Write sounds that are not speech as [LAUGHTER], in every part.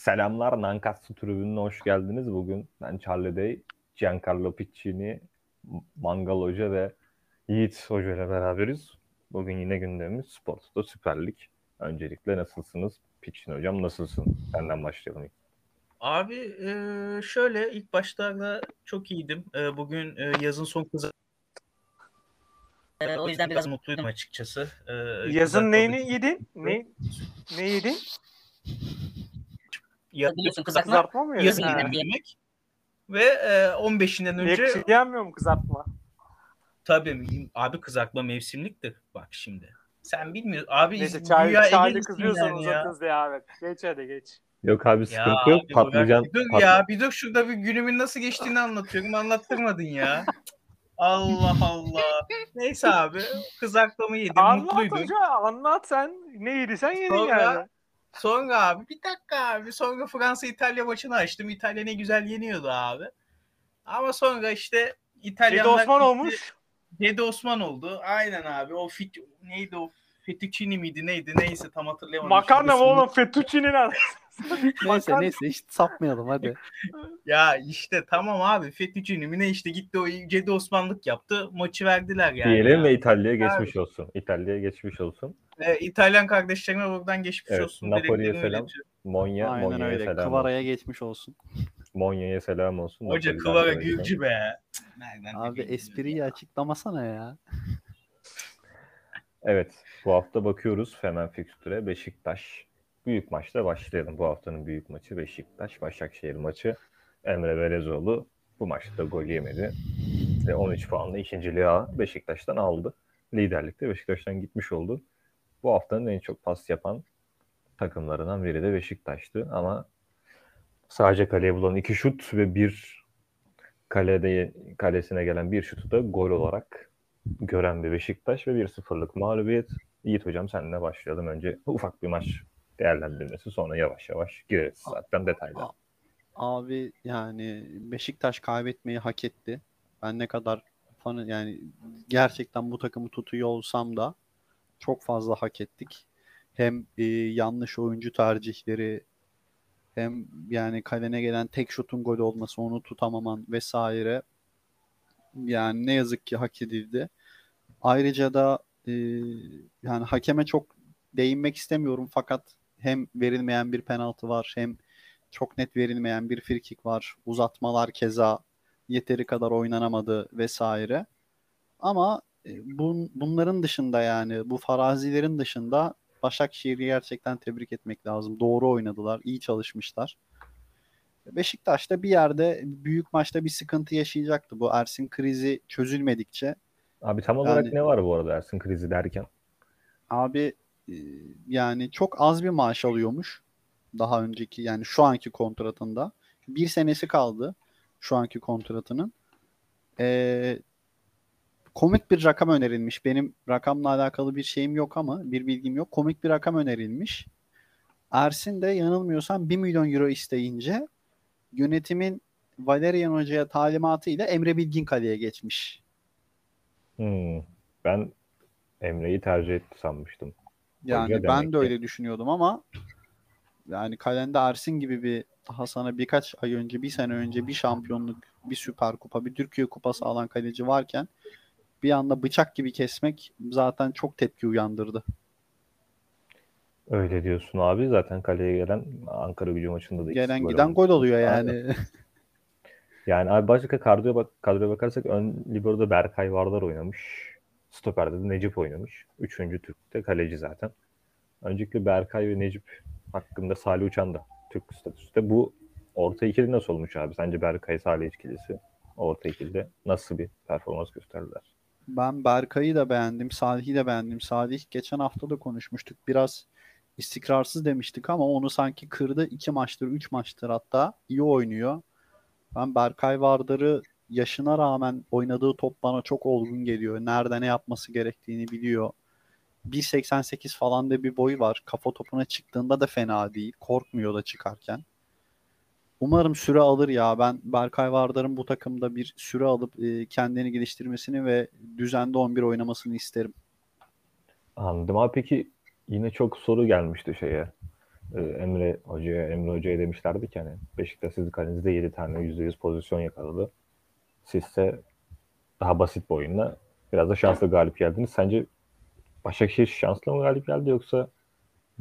Selamlar Nankatsu tribününe hoş geldiniz. Bugün ben Charlie Day, Giancarlo Piccini, Mangal Hoca ve Yiğit Hoca ile beraberiz. Bugün yine gündemimiz Sport'ta Süper Lig. Öncelikle nasılsınız? Piccini Hocam nasılsın? Benden başlayalım. Abi e, şöyle ilk başlarda çok iyiydim. E, bugün e, yazın son kızı o yüzden biraz mutluydum açıkçası. Yazın neyini yedin? Ne, ne yedin? Ya, kızartma, Kızartma mı yazın bir yemek. Ve e, 15'inden önce Ekşi yenmiyor mu kızartma? tabii abi kızartma mevsimliktir. Bak şimdi. Sen bilmiyorsun. Abi Neyse çay, Ege'lisin kızıyorsan yani ya. ya. Evet. Geç hadi geç. Yok abi Ya sıkıntı yok. abi Patlıcan. bir dur pat- ya bir dur şurada bir günümün nasıl geçtiğini anlatıyorum anlattırmadın ya. Allah Allah. Neyse abi kızartmamı yedim Anlat mutluydum. hoca anlat sen. Ne yediysen yedin Sonra- yani. Sonra abi bir dakika abi sonra Fransa İtalya maçını açtım. İtalya ne güzel yeniyordu abi. Ama sonra işte İtalyanlar Cedi Osman gitti. olmuş. Cedi Osman oldu. Aynen abi. O fit neydi o fettuccine miydi neydi neyse tam hatırlayamadım. Makarna mı oğlum? Fettuccine'nin adı. [LAUGHS] Neyse neyse hiç sapmayalım hadi. Ya işte tamam abi Fettuccine mi ne işte gitti o Cedi Osmanlık yaptı. Maçı verdiler yani. Diyelim ya. ve İtalya'ya geçmiş olsun. İtalya'ya geçmiş olsun. Ee, İtalyan kardeşlerime buradan geçmiş Evet, olsun. Napoli'ye selam. Monya, Aynen Monya'ya öyle. selam. Kıvara'ya geçmiş olsun. Monya'ya selam olsun. Hoca Napoli'den Kıvara. Gülcü be. Nereden Abi espriyi ya. açıklamasana ya. Evet, bu hafta bakıyoruz hemen fikstüre. Beşiktaş büyük maçla başlayalım. Bu haftanın büyük maçı Beşiktaş Başakşehir maçı. Emre Belezoğlu bu maçta gol yemedi. Ve 13 puanla ikinciliği Beşiktaş'tan aldı. Liderlikte Beşiktaş'tan gitmiş oldu. Bu haftanın en çok pas yapan takımlarından biri de Beşiktaş'tı ama sadece kaleye bulan iki şut ve bir kalede kalesine gelen bir şutu da gol olarak gören bir Beşiktaş ve 1-0'lık mağlubiyet. Yiğit hocam seninle başlayalım. Önce ufak bir maç değerlendirmesi sonra yavaş yavaş gireriz zaten detaylar. Abi yani Beşiktaş kaybetmeyi hak etti. Ben ne kadar fanı yani gerçekten bu takımı tutuyor olsam da çok fazla hak ettik. Hem e, yanlış oyuncu tercihleri hem yani kalene gelen tek şutun gol olması onu tutamaman vesaire yani ne yazık ki hak edildi. Ayrıca da e, yani hakeme çok değinmek istemiyorum fakat hem verilmeyen bir penaltı var hem çok net verilmeyen bir frikik var. Uzatmalar keza yeteri kadar oynanamadı vesaire. Ama bun, bunların dışında yani bu farazilerin dışında Başakşehir'i gerçekten tebrik etmek lazım. Doğru oynadılar, iyi çalışmışlar. Beşiktaş da bir yerde büyük maçta bir sıkıntı yaşayacaktı. Bu Ersin krizi çözülmedikçe. Abi tam olarak Yani- ne var bu arada Ersin krizi derken? Abi e, yani çok az bir maaş alıyormuş. Daha önceki yani şu anki kontratında. Bir senesi kaldı şu anki kontratının. Ee, komik bir rakam önerilmiş. Benim rakamla alakalı bir şeyim yok ama bir bilgim yok. Komik bir rakam önerilmiş. Ersin de yanılmıyorsam 1 milyon euro isteyince yönetimin Valerian Hoca'ya talimatıyla Emre Bilgin kaleye geçmiş. Hmm, ben Emre'yi tercih etti sanmıştım. Yani Hoca ben de ki. öyle düşünüyordum ama yani kalende Ersin gibi bir daha sana birkaç ay önce, bir sene önce bir şampiyonluk, bir süper kupa, bir Türkiye kupası alan kaleci varken bir anda bıçak gibi kesmek zaten çok tepki uyandırdı. Öyle diyorsun abi. Zaten kaleye gelen Ankara gücü maçında da Gelen giden olmuş. gol oluyor Aynen. yani. Yani abi başka kadroya, bak, kadroya bakarsak ön libero'da Berkay Vardar oynamış. Stoper'de de Necip oynamış. Üçüncü Türk'te kaleci zaten. Öncelikle Berkay ve Necip hakkında Salih Uçan da Türk statüsünde. Bu orta ikili nasıl olmuş abi? Sence Berkay Salih ikilisi orta ikilide nasıl bir performans gösterdiler? Ben Berkay'ı da beğendim, Salih'i de beğendim. Salih geçen hafta da konuşmuştuk. Biraz istikrarsız demiştik ama onu sanki kırdı. iki maçtır, üç maçtır hatta. iyi oynuyor. Ben Berkay Vardar'ı yaşına rağmen oynadığı top bana çok olgun geliyor. Nerede ne yapması gerektiğini biliyor. 1.88 falan da bir boyu var. Kafa topuna çıktığında da fena değil. Korkmuyor da çıkarken. Umarım süre alır ya. Ben Berkay Vardar'ın bu takımda bir süre alıp e, kendini geliştirmesini ve düzende 11 oynamasını isterim. Anladım abi peki yine çok soru gelmişti şeye. e, Emre Hoca'ya Emre Hoca'ya demişlerdi ki hani Beşiktaş sizin kalenizde 7 tane %100 pozisyon yakaladı. Sizse daha basit bir oyunla biraz da şanslı galip geldiniz. Sence Başakşehir şanslı mı galip geldi yoksa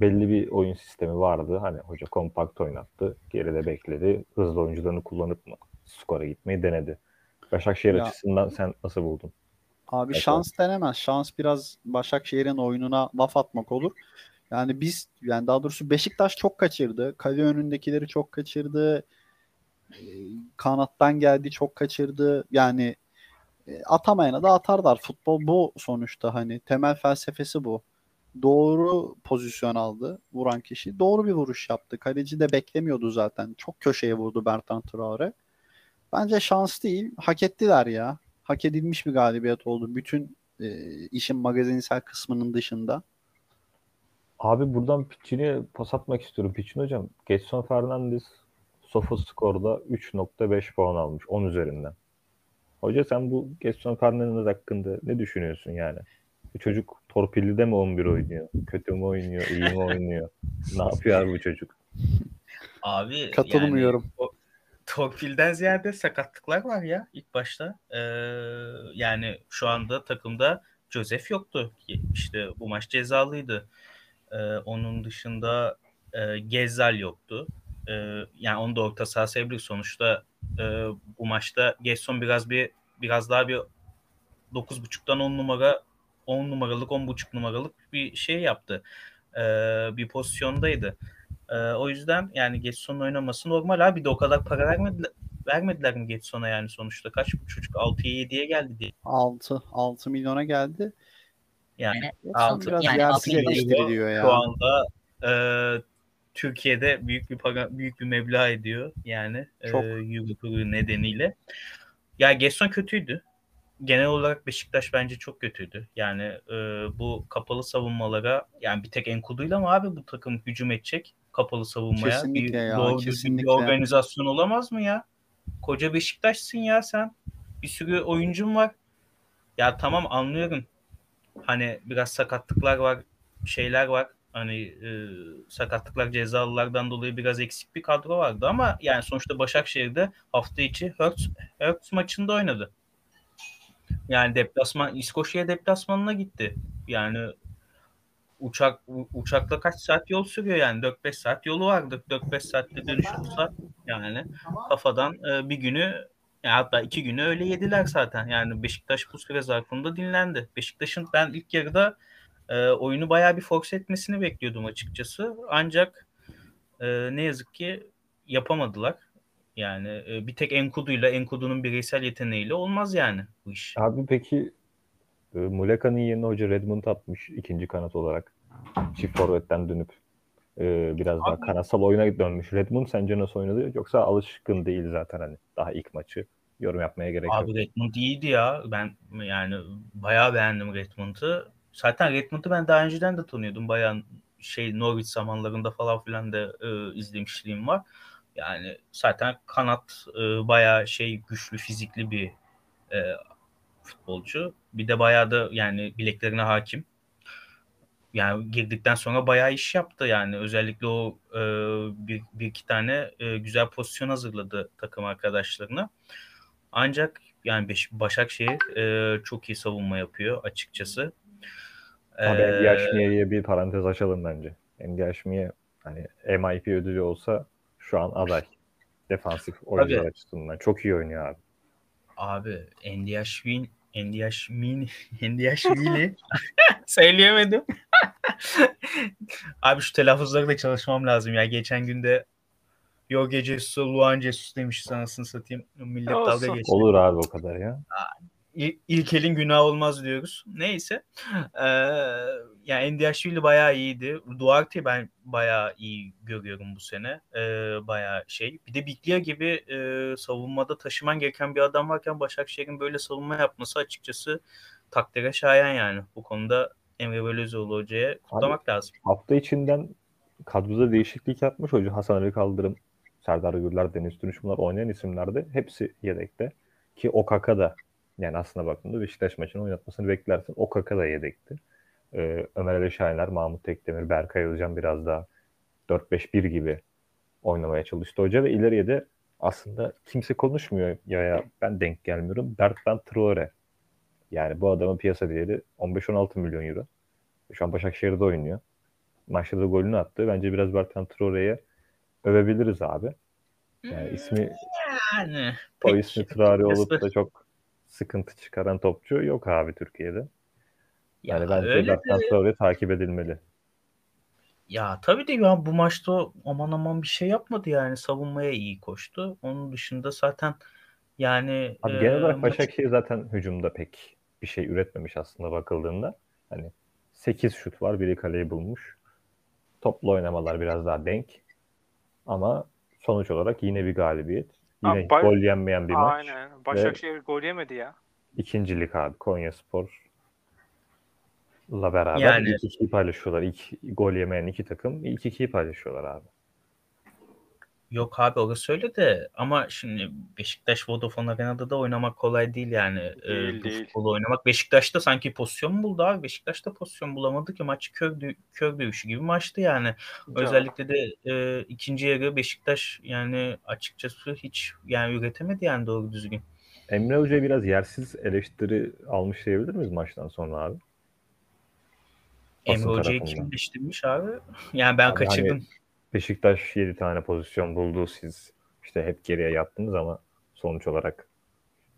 belli bir oyun sistemi vardı. Hani hoca kompakt oynattı. Geride bekledi. Hızlı oyuncularını kullanıp mı skora gitmeyi denedi. Başakşehir Ya- açısından sen nasıl buldun? Abi Evet, şans denemez. Şans biraz Başakşehir'in oyununa laf atmak olur. Yani biz yani daha doğrusu Beşiktaş çok kaçırdı. Kale önündekileri çok kaçırdı. Ee, Kanattan geldi çok kaçırdı. Yani e, atamayana da atarlar. Futbol bu sonuçta hani temel felsefesi bu. Doğru pozisyon aldı vuran kişi. Doğru bir vuruş yaptı. Kaleci de beklemiyordu zaten. Çok köşeye vurdu Bertrand Traore. Bence şans değil. Hak ettiler ya. Hak edilmiş bir galibiyet oldu. Bütün e, işin magazinsel kısmının dışında. Abi buradan Piçin'e pas atmak istiyorum. Piçin hocam. Getson Fernandes Sofa skorda 3.5 puan almış 10 üzerinden. Hoca sen bu Getson Fernandes hakkında ne düşünüyorsun yani? Bu çocuk torpilli de mi 11 oynuyor? Kötü mü oynuyor? iyi mi oynuyor? ne yapıyor bu çocuk? Abi Katılmıyorum. Yani, o, torpilden ziyade sakatlıklar var ya ilk başta. Ee, yani şu anda takımda Joseph yoktu. İşte bu maç cezalıydı. Ee, onun dışında e, Gezzal yoktu. Ee, yani onu da orta saha sayabilir. Sonuçta e, bu maçta Gerson biraz bir biraz daha bir 9.5'tan 10 numara 10 numaralık 10.5 numaralık bir şey yaptı. Ee, bir pozisyondaydı. Ee, o yüzden yani Getson'un oynaması normal abi. Bir de o kadar para vermediler, vermediler mi Getson'a yani sonuçta kaç bu çocuk 6'ya 7'ye geldi diye. 6 6 milyona geldi. Yani biraz yani yersiz altı milyon eleştiriliyor ya. şu anda e, Türkiye'de büyük bir para, büyük bir meblağ ediyor yani Çok. e, Euro nedeniyle. Ya Gerson kötüydü. Genel olarak Beşiktaş bence çok kötüydü. Yani e, bu kapalı savunmalara yani bir tek Enkudu'yla mı abi bu takım hücum edecek kapalı savunmaya? Kesinlikle bir, ya, doğru kesinlikle. bir organizasyon olamaz mı ya? Koca Beşiktaş'sın ya sen. Bir sürü oyuncun var. Ya tamam anlıyorum. Hani biraz sakatlıklar var, şeyler var. Hani e, sakatlıklar cezalılardan dolayı biraz eksik bir kadro vardı ama yani sonuçta Başakşehir'de hafta içi Hertz, Hertz maçında oynadı. Yani deplasman İskoçya deplasmanına gitti. Yani uçak uçakla kaç saat yol sürüyor yani 4-5 saat yolu vardı. 4-5 saatte dönüş olsa yani kafadan e, bir günü ya hatta iki günü öyle yediler zaten. Yani Beşiktaş bu süre zarfında dinlendi. Beşiktaş'ın ben ilk yarıda e, oyunu bayağı bir force etmesini bekliyordum açıkçası. Ancak e, ne yazık ki yapamadılar. Yani e, bir tek Enkudu'yla Enkudu'nun bireysel yeteneğiyle olmaz yani bu iş. Abi peki e, Muleka'nın yerine hoca Redmond atmış ikinci kanat olarak. Çift forvetten dönüp e, biraz daha Abi- kanatsal oyuna dönmüş. Redmond sence nasıl oynadı? Yoksa alışkın değil zaten hani daha ilk maçı. Yorum yapmaya gerek Abi yok. Redmond iyiydi ya. Ben yani bayağı beğendim Redmond'u. Zaten Redmond'u ben daha önceden de tanıyordum. Bayağı şey Norwich zamanlarında falan filan da e, izlemişliğim var. Yani zaten kanat e, bayağı şey güçlü fizikli bir e, futbolcu. Bir de bayağı da yani bileklerine hakim. Yani girdikten sonra bayağı iş yaptı yani. Özellikle o e, bir, bir iki tane e, güzel pozisyon hazırladı takım arkadaşlarına. Ancak yani Beş- Başakşehir e, çok iyi savunma yapıyor açıkçası. Abi Ee, bir parantez açalım bence. Endiaşmiye hani MIP ödülü olsa şu an aday. Defansif oyuncular açısından. Çok iyi oynuyor abi. Abi Endiaşvili Endiaşmini Endiaşvili söyleyemedim. [LAUGHS] Abi şu telaffuzları da çalışmam lazım ya. Geçen günde Jorge Jesus, Luan Jesus demiş sanasını satayım. Millet dalga Olsun. geçti. Olur abi o kadar ya. İl- İlk elin günah olmaz diyoruz. Neyse. Ee, yani Endiaşvili bayağı iyiydi. Duarte ben bayağı iyi görüyorum bu sene. Ee, bayağı şey. Bir de Biglia gibi e, savunmada taşıman gereken bir adam varken Başakşehir'in böyle savunma yapması açıkçası takdire şayan yani. Bu konuda Emre Belözoğlu hocaya kutlamak lazım. Hafta içinden kadroda değişiklik yapmış hoca. Hasan Ali Kaldırım, Serdar Gürler, Deniz Dönüş bunlar oynayan isimlerdi. Hepsi yedekte. Ki Okaka da yani aslına baktığında Beşiktaş maçını oynatmasını beklersin. Okaka da yedekti. Ee, Ömer Ali Şahinler, Mahmut Tekdemir, Berkay Özcan biraz daha 4-5-1 gibi oynamaya çalıştı hoca ve ileriye de aslında kimse konuşmuyor ya, ya ben denk gelmiyorum. Bertrand Traore. Yani bu adamın piyasa değeri 15-16 milyon euro. Şu an Başakşehir'de oynuyor. Maçta da golünü attı. Bence biraz Bertrand Traore'ye övebiliriz abi. Yani ismi Yani. o ismi Traore olup da çok sıkıntı çıkaran topçu yok abi Türkiye'de. Ya Yani bence öyle de- Bertrand Traore takip edilmeli. Ya tabii de ya bu maçta aman aman bir şey yapmadı yani savunmaya iyi koştu. Onun dışında zaten yani Abi e, genel olarak maç- Başakşehir zaten hücumda pek bir şey üretmemiş aslında bakıldığında. Hani 8 şut var, biri kaleyi bulmuş. Toplu oynamalar biraz daha denk. Ama sonuç olarak yine bir galibiyet. Yine Abi, gol yenmeyen bir maç. Aynen. Başakşehir gol yemedi ya. İkincilik abi Konya Spor la beraber Yani- ilk ikiyi paylaşıyorlar. İlk gol yemeyen iki takım ilk ikiyi paylaşıyorlar abi. Yok abi orası öyle de ama şimdi Beşiktaş Vodafone Arena'da da oynamak kolay değil yani. Ee, Değil, bu değil. futbolu oynamak. Beşiktaş'ta sanki pozisyon mu buldu abi? Beşiktaş'ta pozisyon bulamadı ki maç kör, kör dövüşü gibi maçtı yani. Özellikle de e, ikinci yarı Beşiktaş yani açıkçası hiç yani üretemedi yani doğru düzgün. Emre Hoca biraz yersiz eleştiri almış diyebilir miyiz maçtan sonra abi? Basın Emre Hoca'yı kim eleştirmiş abi? [LAUGHS] Yani ben Abi kaçırdım. hani Beşiktaş 7 tane pozisyon buldu. Siz işte hep geriye yattınız ama sonuç olarak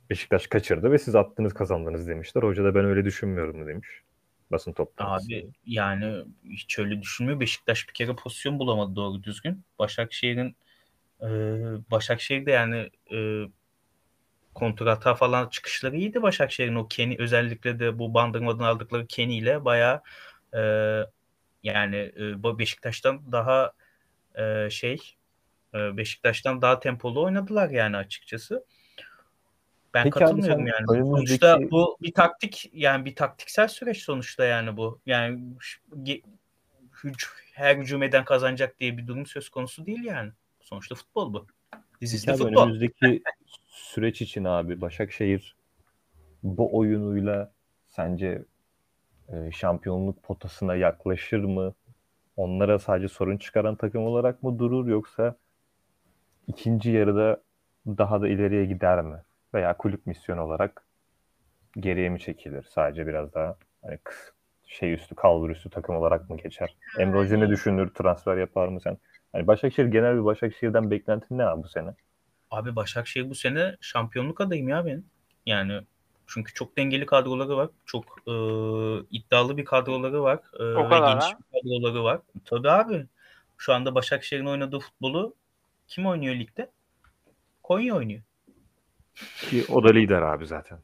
Beşiktaş kaçırdı ve siz attınız kazandınız demişler. Hoca da ben öyle düşünmüyorum demiş. Basın toplantısı. Abi yani hiç öyle düşünmüyor. Beşiktaş bir kere pozisyon bulamadı doğru düzgün. Başakşehir'in e, Başakşehir'de yani e, kontrata falan çıkışları iyiydi Başakşehir'in o Kenny özellikle de bu bandırmadan aldıkları Kenny ile bayağı e, yani e, Beşiktaş'tan daha e, şey e, Beşiktaş'tan daha tempolu oynadılar yani açıkçası. Ben Peki katılmıyorum yani. önümüzdeki- Sonuçta bu bir taktik yani bir taktiksel süreç sonuçta yani bu. Yani her hücum eden kazanacak diye bir durum söz konusu değil yani. Sonuçta futbol bu. Dizisi futbol. önümüzdeki süreç için abi Başakşehir bu oyunuyla sence e, şampiyonluk potasına yaklaşır mı? Onlara sadece sorun çıkaran takım olarak mı durur yoksa ikinci yarıda daha da ileriye gider mi? Veya kulüp misyon olarak geriye mi çekilir? Sadece biraz daha hani şey üstü, kalbur üstü takım olarak mı geçer? Emre Hoca ne düşünür? Transfer yapar mı sen? Hani Başakşehir genel bir Başakşehir'den beklentin ne abi bu sene? Abi Başakşehir bu sene şampiyonluk adayım ya benim. Yani çünkü çok dengeli kadroları var. Çok e, iddialı bir kadroları var. E, O ve kadar geniş ha? bir kadroları var. Tabii abi. Şu anda Başakşehir'in oynadığı futbolu kim oynuyor ligde? Konya oynuyor. Ki o da lider abi zaten.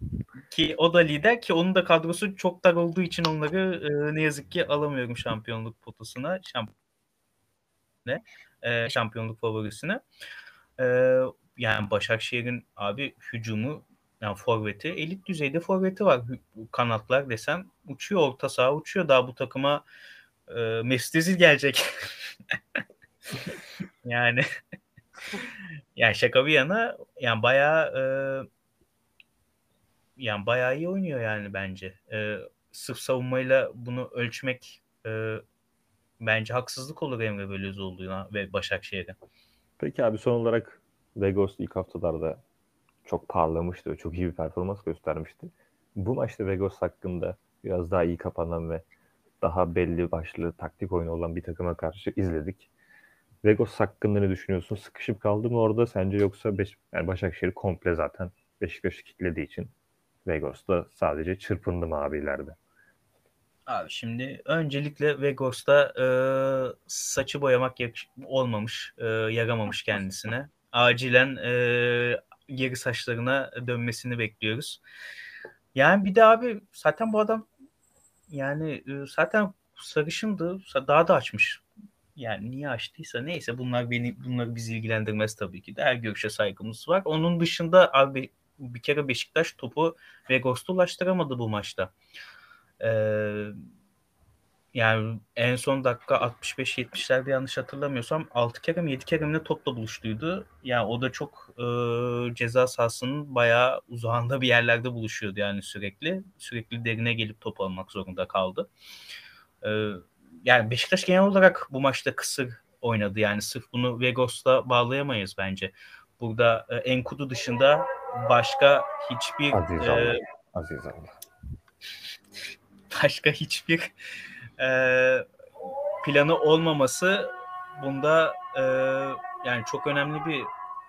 Ki o da lider ki onun da kadrosu çok dar olduğu için onları e, ne yazık ki alamıyorum şampiyonluk potasına. Şamp ne? E, şampiyonluk favorisine. E, yani Başakşehir'in abi hücumu yani forveti elit düzeyde forveti var. Kanatlar desem uçuyor orta saha uçuyor. Daha bu takıma e, Mesut gelecek. [LAUGHS] yani [LAUGHS] yani şaka bir yana yani bayağı e, yani bayağı iyi oynuyor yani bence. E, sırf savunmayla bunu ölçmek e, bence haksızlık olur Emre Belözoğlu'na ve Başakşehir'e. Peki abi son olarak Vegos ilk haftalarda çok parlamıştı çok iyi bir performans göstermişti. Bu maçta Vegos hakkında biraz daha iyi kapanan ve daha belli başlı taktik oyunu olan bir takıma karşı izledik. Vegos hakkında ne düşünüyorsun? Sıkışıp kaldı mı orada sence yoksa Beş yani Başakşehir komple zaten Beşiktaş'ı kitlediği için Vegos da sadece çırpındı mı abi şimdi öncelikle Vegors'ta e, saçı boyamak yakış- olmamış, e, yaramamış kendisine. Acilen e, geri saçlarına dönmesini bekliyoruz. Yani bir de abi zaten bu adam yani e, zaten sarışındı, sa- daha da açmış. Yani niye açtıysa neyse bunlar beni bunları bizi ilgilendirmez tabii ki de. Her görüşe saygımız var. Onun dışında abi bir kere Beşiktaş topu Vegors'ta ulaştıramadı bu maçta. Ee, yani en son dakika 65-70'lerde yanlış hatırlamıyorsam 6 kere mi 7 kere mi ne topla buluştuydu. Yani o da çok e, ceza sahasının bayağı uzağında bir yerlerde buluşuyordu yani sürekli. Sürekli derine gelip top almak zorunda kaldı. Ee, yani Beşiktaş genel olarak bu maçta kısır oynadı. Yani sırf bunu Vegos'la bağlayamayız bence. Burada e, Enkudu dışında başka hiçbir Aziz e, Allah. Aziz Allah. başka hiçbir e, planı olmaması bunda e, yani çok önemli bir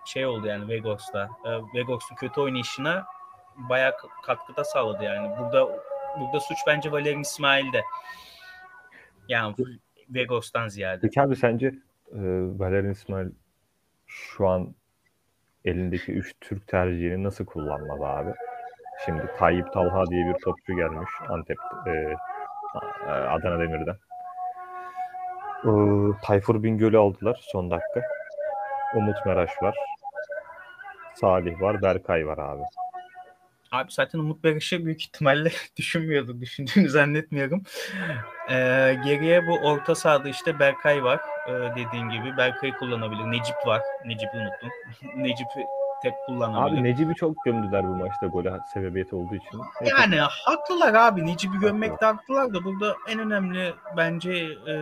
şey oldu yani Vegos'ta. E, Vegos'un kötü oynayışına bayağı katkıda sağladı yani. Burada burada suç bence Valerian İsmail'de. Yani Vegos'tan ziyade. Peki abi sence e, Valerian İsmail şu an elindeki 3 Türk tercihini nasıl kullanmalı abi? Şimdi Tayyip Talha diye bir topçu gelmiş Antep e, Adana Demir'den. E, Tayfur Bingöl'ü aldılar son dakika. Umut Meraş var. Salih var, Berkay var abi. Abi zaten Umut Beriş'i büyük ihtimalle [LAUGHS] düşünmüyorduk. Düşündüğünü zannetmiyorum. Ee, geriye bu orta sahada işte Berkay var. Ee, dediğin gibi. Berkay'ı kullanabilir. Necip var. Necip'i unuttum. [LAUGHS] Necip'i tek kullanabilir. Abi Necip'i çok gömdüler bu maçta gole sebebiyeti olduğu için. Yani haklılar abi. Necip'i gömmekte haklılar da burada en önemli bence e,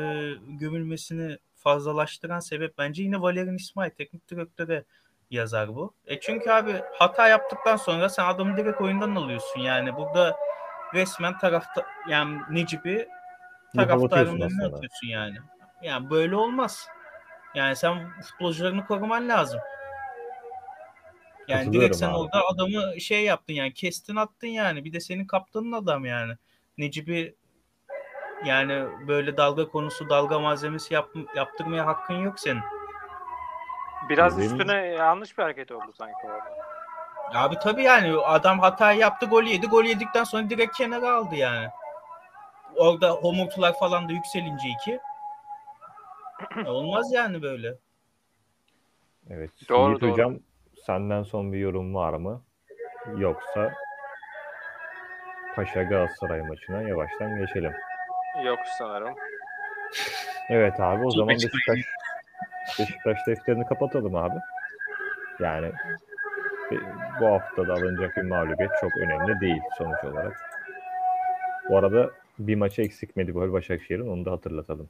gömülmesini fazlalaştıran sebep bence yine Valerian İsmail teknik direktöre yazar bu. E çünkü abi hata yaptıktan sonra sen adamı direkt oyundan alıyorsun yani. Burada resmen tarafta yani Necip'i taraftarın önüne atıyorsun yani. Yani böyle olmaz. Yani sen futbolcularını koruman lazım. Yani direkt sen abi. orada adamı şey yaptın yani kestin attın yani. Bir de senin kaptanın adam yani. Necip'i yani böyle dalga konusu dalga malzemesi yap, yaptırmaya hakkın yok senin. Biraz Bizim- üstüne yanlış bir hareket oldu sanki orada. Abi tabii yani adam hata yaptı gol yedi. Gol yedikten sonra direkt kenara aldı yani. Orada homurtular falan da yükselince iki. [CLEARS THROAT] E, Olmaz yani böyle. Evet. Doğru, Yiğit doğru. Hocam senden son bir yorum var mı? Yoksa Paşa Galatasaray maçına yavaştan geçelim. Yok sanırım. Evet abi o zaman Beşiktaş- Beşiktaş defterini kapatalım abi. Yani bu hafta da alınacak bir mağlubiyet çok önemli değil sonuç olarak. Bu arada bir maçı eksik Medipol Başakşehir'in onu da hatırlatalım.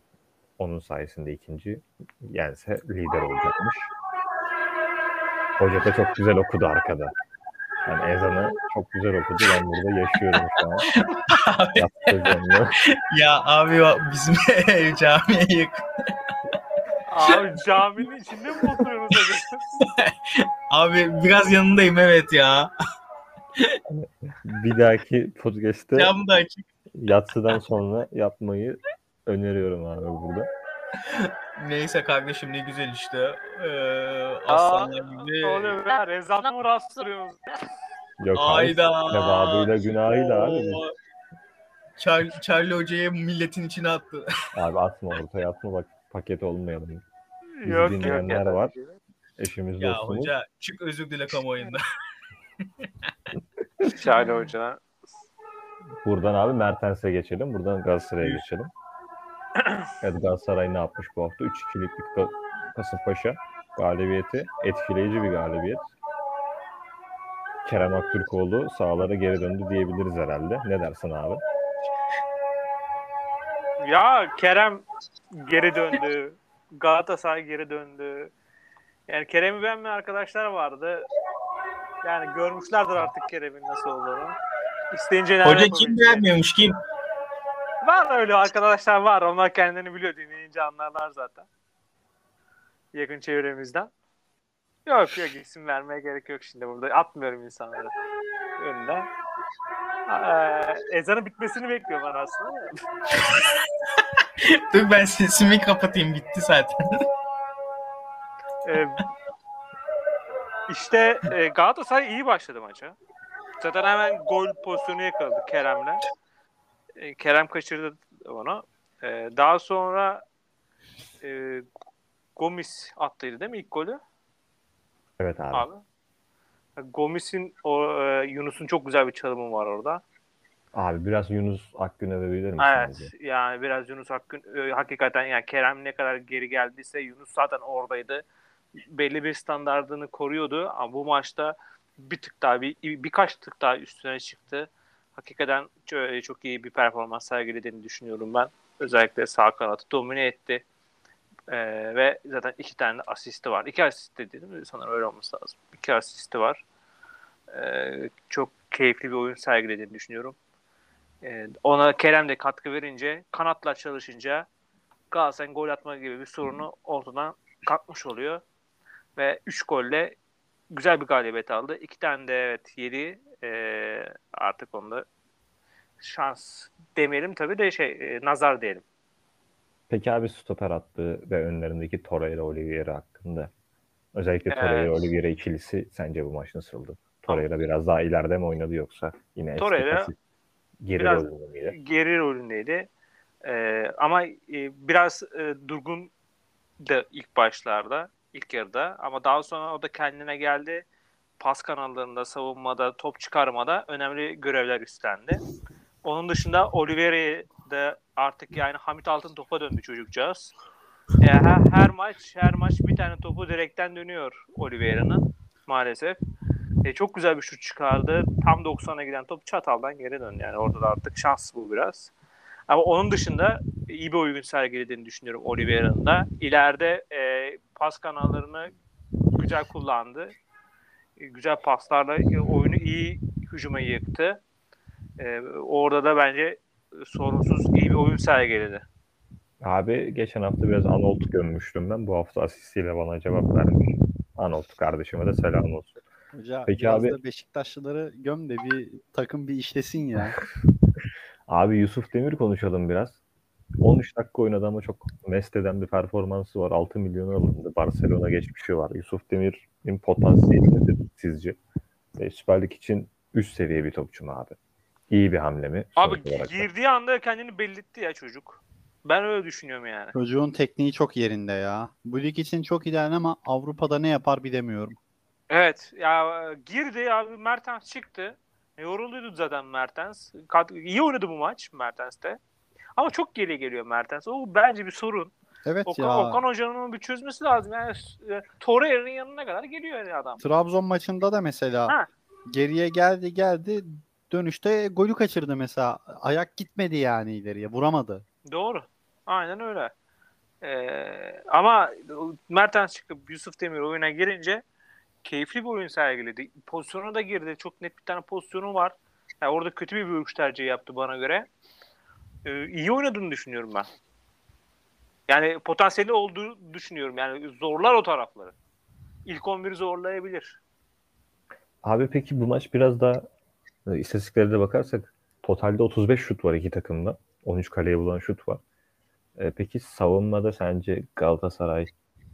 Onun sayesinde ikinci yense lider olacakmış. Hoca da çok güzel okudu arkada. Yani ezanı çok güzel okudu. Ben burada yaşıyorum şu an. Canlı. Ya abi bizim [LAUGHS] ev camiye yakın. Abi caminin içinde mi oturuyorsunuz? Abi biraz yanındayım evet ya. Bir dahaki podcast'te Cam da açık. yatsıdan sonra yapmayı öneriyorum abi burada. Neyse kardeşim ne güzel işte. Ee, Aa, aslanlar gibi. ne oluyor ya? Rezatı mı rastlıyorsunuz? Yok abi. Ayda. Sevabıyla günahıyla abi. Oo. Charlie, Charlie Hoca'yı milletin içine attı. [LAUGHS] Abi atma ortaya atma bak paket olmayalım. Bizi Yok yok. dinleyenler ya. var. Eşimiz ya dostumuz. hoca çık özür dile kamuoyunda. Şahane Hoca. Buradan abi Mertens'e geçelim. Buradan Galatasaray'a geçelim. Evet Galatasaray ne yapmış bu hafta? 3-2'lik bir Ka- Kasımpaşa galibiyeti. Etkileyici bir galibiyet. Kerem Aktürkoğlu sahalara geri döndü diyebiliriz herhalde. Ne dersin abi? Ya Kerem geri döndü. Galatasaray geri döndü. Yani Kerem'i beğenmeyen arkadaşlar vardı. Yani görmüşlerdir artık Kerem'in nasıl olduğunu. İsteyince Hoca kim beğenmiyormuş kim? Var öyle arkadaşlar var. Onlar kendilerini biliyor. Dinleyince anlarlar zaten. Yakın çevremizden. Yok yok isim vermeye gerek yok şimdi burada. Atmıyorum insanları önüne. Ee, ezanın bitmesini bekliyorum ben aslında. [LAUGHS] Dur ben sesimi kapatayım bitti zaten. Ee, işte e, Galatasaray iyi başladı maça. Zaten hemen gol pozisyonu yakaladı Kerem'le. E, Kerem kaçırdı onu. E, daha sonra e, Gomis attıydı değil mi ilk golü? Evet abi. Abi. Gomis'in o e, Yunus'un çok güzel bir çalımı var orada. Abi biraz Yunus Akgün'e verebilir misin? Evet. bize? Yani biraz Yunus Hakkın e, hakikaten yani Kerem ne kadar geri geldiyse Yunus zaten oradaydı. Belli bir standardını koruyordu ama bu maçta bir tık daha bir, birkaç tık daha üstüne çıktı. Hakikaten çok, iyi bir performans sergilediğini düşünüyorum ben. Özellikle sağ kanatı domine etti. Ee, ve zaten iki tane asisti var. İki asist de dedim. Sanırım öyle olması lazım. İki asisti var. Ee, çok keyifli bir oyun sergilediğini düşünüyorum. Ee, ona Kerem de katkı verince, kanatlar çalışınca Galatasaray'ın gol atma gibi bir sorunu ortadan kalkmış oluyor. Ve 3 golle güzel bir galibiyet aldı. İki tane de evet yedi. Ee, artık onda şans demeyelim tabii de şey e, nazar diyelim. Peki abi stoper attığı ve önlerindeki Torreira Oliveira hakkında. Özellikle Evet. Torreira Oliveira ikilisi sence bu maç nasıldı? Torreira biraz daha ileride mi oynadı yoksa yine eski Torreira pasif geri biraz- rolünde miydi? Geri rolündeydi. Ee, ama e, biraz e, durgun da ilk başlarda, ilk yarıda ama daha sonra o da kendine geldi. Pas kanallarında, savunmada, top çıkarmada önemli görevler üstlendi. Onun dışında Oliveira'yı da artık yani Hamit Altın topa döndü çocukcağız. E, her, her maç her maç bir tane topu direkten dönüyor Oliveira'nın maalesef. E, çok güzel bir şut çıkardı. Tam 90'a giden top çataldan geri döndü. Yani orada da artık şans bu biraz. Ama onun dışında iyi bir oyun sergilediğini düşünüyorum Oliveira'nın da. İleride e, pas kanallarını güzel kullandı. E, güzel paslarla e, oyunu iyi hücuma yıktı. E, orada da bence sorunsuz iyi bir oyun sergiledi. Abi geçen hafta biraz Anolt'u gömmüştüm ben. Bu hafta asistiyle bana cevap vermiş. Anolt kardeşime de selam olsun. Hoca Peki biraz abi- da Beşiktaşlıları göm de bir takım bir işlesin ya. [LAUGHS] Abi Yusuf Demir konuşalım biraz. 13 dakika oynadı ama çok mest eden bir performansı var. 6 milyon alındı. Barcelona geçmişi var. Yusuf Demir'in potansiyeli nedir sizce? Ve Süper Lig için üst seviye bir topçu mu abi? İyi bir hamle mi? Abi da. girdiği anda kendini belli etti ya çocuk. Ben öyle düşünüyorum yani. Çocuğun tekniği çok yerinde ya. Bu lig için çok ideal ama Avrupa'da ne yapar bilemiyorum. Evet ya girdi abi Mertens çıktı. Yorulduydu zaten Mertens. Kat- İyi oynadı bu maç Mertens de. Ama çok geri geliyor Mertens. O bence bir sorun. Evet Okan, ya. Okan Hoca'nın bir çözmesi lazım. Yani e, Torreira'nın yanına kadar geliyor yani adam. Trabzon maçında da mesela Ha. geriye geldi geldi dönüşte golü kaçırdı mesela. Ayak gitmedi yani ileriye vuramadı. Doğru. Aynen öyle. Ee, ama Mertens çıkıp Yusuf Demir oyuna girince keyifli bir oyun sergiledi. Pozisyona da girdi. Çok net bir tane pozisyonu var. Yani orada kötü bir vuruş tercihi yaptı bana göre. Ee, iyi oynadığını düşünüyorum ben. Yani potansiyeli olduğu düşünüyorum. Yani zorlar o tarafları. İlk 11'i zorlayabilir. Abi peki bu maç biraz daha e, istatistiklere de bakarsak totalde 35 şut var iki takımda. 13 kaleye bulan şut var. E, peki savunmada sence Galatasaray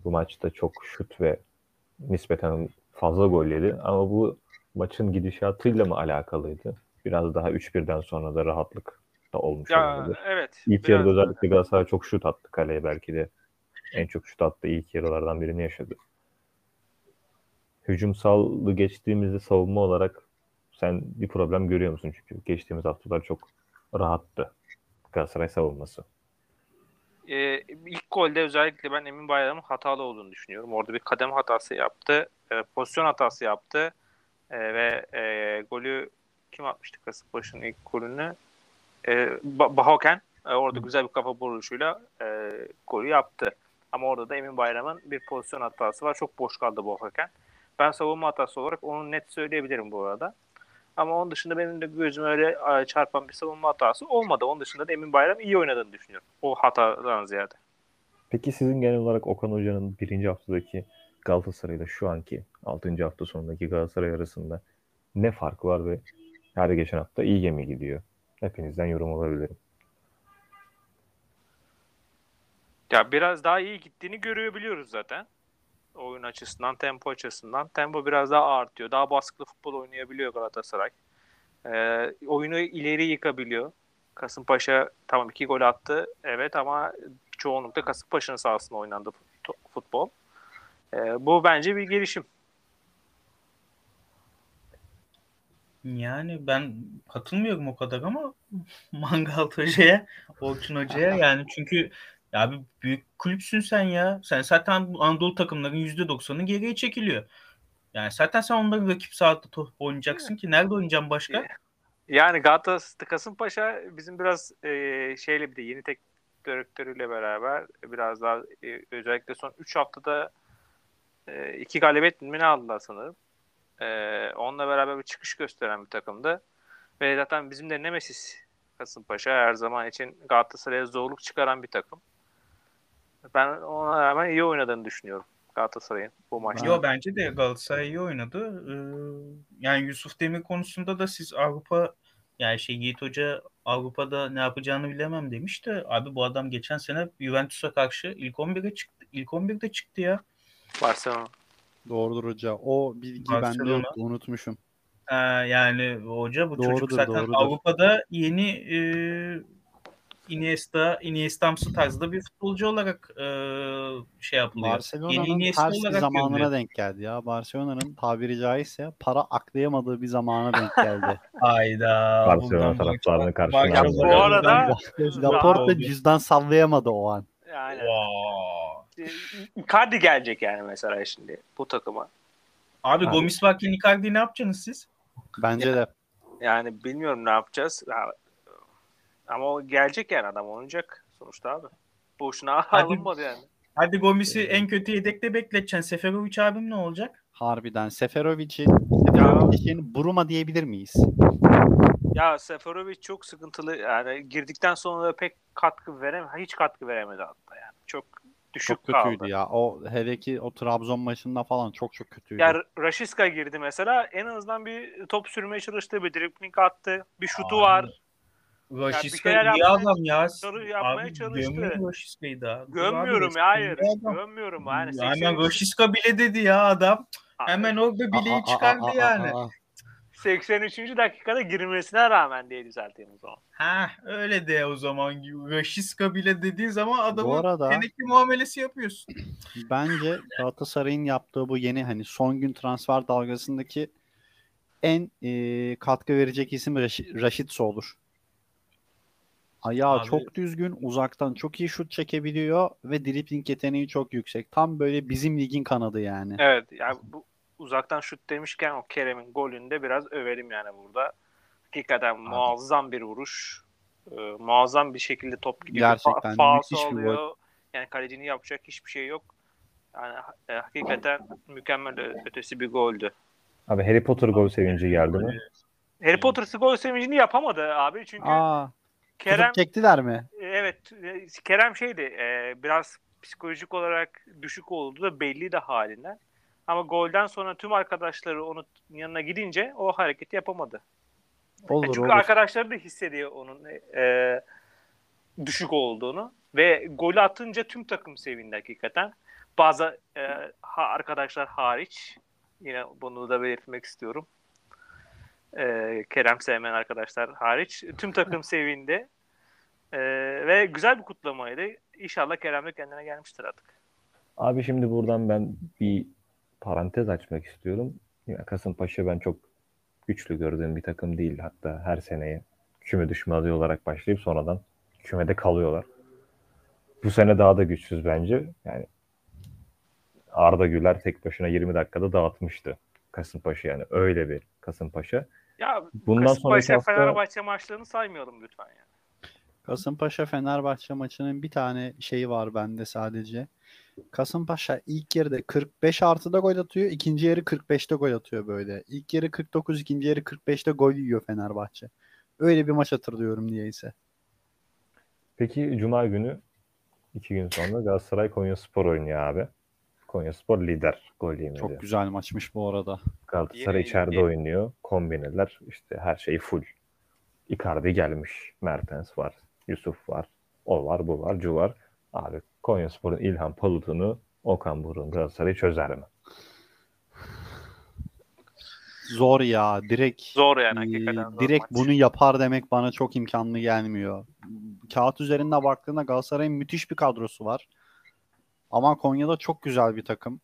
bu maçta çok şut ve nispeten fazla gol yedi ama bu maçın gidişatıyla mı alakalıydı? Biraz daha 3-1'den sonra da rahatlık da olmuş Ya olabilir. evet. İlk yarıda özellikle Galatasaray çok şut attı kaleye belki de. En çok şut attığı ilk yarılardan birini yaşadı. Hücumsallı geçtiğimizde savunma olarak sen bir problem görüyor musun? Çünkü geçtiğimiz haftalar çok rahattı Galatasaray savunması. Ee, ilk golde özellikle ben Emin Bayram'ın hatalı olduğunu düşünüyorum. Orada bir kadem hatası yaptı. e, pozisyon hatası yaptı. E, ve e, golü kim atmıştı Kasımpaşa'nın ilk golünü? E, Ba- Bahoken e, orada güzel bir kafa vuruşuyla e, golü yaptı. Ama orada da Emin Bayram'ın bir pozisyon hatası var. Çok boş kaldı Bahoken. Ben savunma hatası olarak onu net söyleyebilirim bu arada. Ama onun dışında benim de gözüme öyle e, çarpan bir savunma hatası olmadı. Onun dışında da Emin Bayram iyi oynadığını düşünüyorum. O hatadan ziyade. Peki sizin genel olarak Okan Hoca'nın birinci haftadaki Galatasaray ile şu anki 6. hafta sonundaki Galatasaray arasında ne fark var ve her geçen hafta iyi gemi gidiyor? Hepinizden yorum alabilirim. Ya biraz daha iyi gittiğini görebiliyoruz zaten. Oyun açısından, tempo açısından. Tempo biraz daha artıyor. Daha baskılı futbol oynayabiliyor Galatasaray. Ee, oyunu ileri yıkabiliyor. Kasımpaşa tamam iki gol attı. Evet ama çoğunlukla Kasımpaşa'nın sahasında oynandı fut- futbol. Ee, bu bence bir gelişim. Yani ben katılmıyorum o kadar ama [LAUGHS] Mangal Hoca'ya, Orçun Hoca'ya [LAUGHS] yani çünkü ya bir büyük kulüpsün sen ya. Sen zaten Anadolu takımların %90'ı geriye çekiliyor. Yani zaten sen onları rakip sahada top oynayacaksın ki nerede oynayacaksın başka? Yani Galatasaray, Kasımpaşa bizim biraz e, şeyle bir de yeni tek direktörüyle beraber biraz daha e, özellikle son 3 haftada e, iki galibiyet mi ne aldılar sanırım. E, onunla beraber bir çıkış gösteren bir takımdı. Ve zaten bizim de Nemesis Kasımpaşa her zaman için Galatasaray'a zorluk çıkaran bir takım. Ben ona rağmen iyi oynadığını düşünüyorum Galatasaray'ın bu maçta. Yo bence de Galatasaray iyi oynadı. Ee, yani Yusuf Demir konusunda da siz Avrupa yani şey Yiğit Hoca Avrupa'da ne yapacağını bilemem demiş de abi bu adam geçen sene Juventus'a karşı ilk 11'e çıktı. İlk 11'de çıktı ya. Barcelona. Doğrudur hoca. O bilgi bende Barcelona. yoktu. Unutmuşum. Ee, yani hoca bu çocuk Doğrudur, zaten doğrudur. Avrupa'da yeni e, Iniesta, Iniesta'msı tarzda bir futbolcu olarak e, şey yapılıyor. Yeni Barcelona'nın Iniesta ters bir olarak zamanına görülüyor. denk geldi ya. Barcelona'nın tabiri caizse para aklayamadığı bir zamana denk geldi. [LAUGHS] Hayda. Barcelona bundan taraftarını Barcelona- karşısına Ya aldı. bu arada- Laporte oldu. cüzdan sallayamadı o an. Yani Wow. Icardi gelecek yani mesela şimdi bu takıma. Abi Abi. Gomis varken Icardi ne yapacaksınız siz? Bence de. Yani bilmiyorum ne yapacağız. Ya, ama o gelecek yani adam oynayacak sonuçta abi. Boşuna [LAUGHS] Hadi. alınmadı yani. Hadi Gomis'i en kötü yedekte bekleteceksin. Seferovic abim ne olacak? Harbiden Seferovic'in Seferovic'in Buruma diyebilir miyiz? Ya Seferovic çok sıkıntılı yani girdikten sonra pek katkı veremedi. Hiç katkı veremedi hatta yani. Çok düşük Çok kötüydü kaldı. ya. O hele ki o Trabzon maçında falan çok çok kötüydü. Ya Rashiska girdi mesela. En azından bir top sürmeye çalıştı. Bir dribbling attı. Bir şutu Abi, var. Rashiska şeyler iyi yapmaya- adam ya. Doğru yapmaya Abi çalıştı. Rashiska'yı da. Gömmüyorum ya hayır. Gömmüyorum yani. Hemen 83 Rashiska bile dedi ya adam. Hemen orada Aa, bileği çıkardı yani. Aa. 83. dakikada girmesine rağmen diye düzelteyim o zaman. Ha öyle de o zaman Rashiska bile dediği zaman adamın arada tenekli muamelesi yapıyorsun. bence Galatasaray'ın yaptığı bu yeni hani son gün transfer dalgasındaki en e, katkı verecek isim Raşit, Raşitso olur. Ayağı Abi- çok düzgün, uzaktan çok iyi şut çekebiliyor ve dribbling yeteneği çok yüksek. Tam böyle bizim ligin kanadı yani. Evet yani bu uzaktan şut demişken o Kerem'in golünde biraz övelim yani burada. Hakikaten muazzam bir vuruş. Ee, muazzam bir şekilde top gidiyor. Gerçekten Fa- müthiş bir gol. Yani kalecinin yapacak hiçbir şey yok. Yani e, hakikaten mükemmel ötesi bir goldü. Abi Harry Potter gol sevinci geldi mi? Harry Potter gol sevincini yapamadı abi çünkü Aa, Kerem çektiler mi? evet e, Kerem şeydi e, biraz psikolojik olarak düşük olduğu da belli de halinden. Ama golden sonra tüm arkadaşları onun yanına gidince o hareketi yapamadı. Olur Çünkü olur. arkadaşları da hissediyor onun e, düşük olduğunu ve golü atınca tüm takım sevindi hakikaten. Bazı e, ha- arkadaşlar hariç yine bunu da belirtmek istiyorum. E, Kerem sevmeyen arkadaşlar hariç tüm takım sevindi. E, ve güzel bir kutlamaydı. İnşallah Kerem de kendine gelmiştir artık. Abi şimdi buradan ben bir parantez açmak istiyorum. Ya Kasımpaşa ben çok güçlü gördüğüm bir takım değil. Hatta her seneye küme düşme adayı olarak başlayıp sonradan kümede kalıyorlar. Bu sene daha da güçsüz bence. Yani Arda Güler tek başına 20 dakikada dağıtmıştı Kasımpaşa yani öyle bir Kasımpaşa. Ya Bundan Kasımpaşa hafta Fenerbahçe maçlarını saymayalım lütfen yani. Kasımpaşa Fenerbahçe maçının bir tane şeyi var bende sadece. Kasımpaşa ilk yarıda 45 artıda gol atıyor. ikinci yarı 45'te gol atıyor böyle. İlk yarı 49, ikinci yarı 45'te gol yiyor Fenerbahçe. Öyle bir maç hatırlıyorum niyeyse. Peki Cuma günü iki gün sonra Galatasaray Konyaspor oynuyor abi. Konyaspor lider gol yemedi. Çok güzel maçmış bu arada. Galatasaray Yeni- içeride yeni- oynuyor. Kombineler işte her şey full. Icardi gelmiş. Mertens var. Yusuf var. O var bu var. Cu var. Abi Konyaspor'un İlhan Palut'unu Okan Burun Galatasaray çözer mi? Zor ya. Direkt Zor yani Ee, hakikaten. zor direkt maç. bunu yapar demek bana çok imkanlı gelmiyor. Kağıt üzerinde baktığında Galatasaray'ın müthiş bir kadrosu var. Ama Konya'da çok güzel bir takım.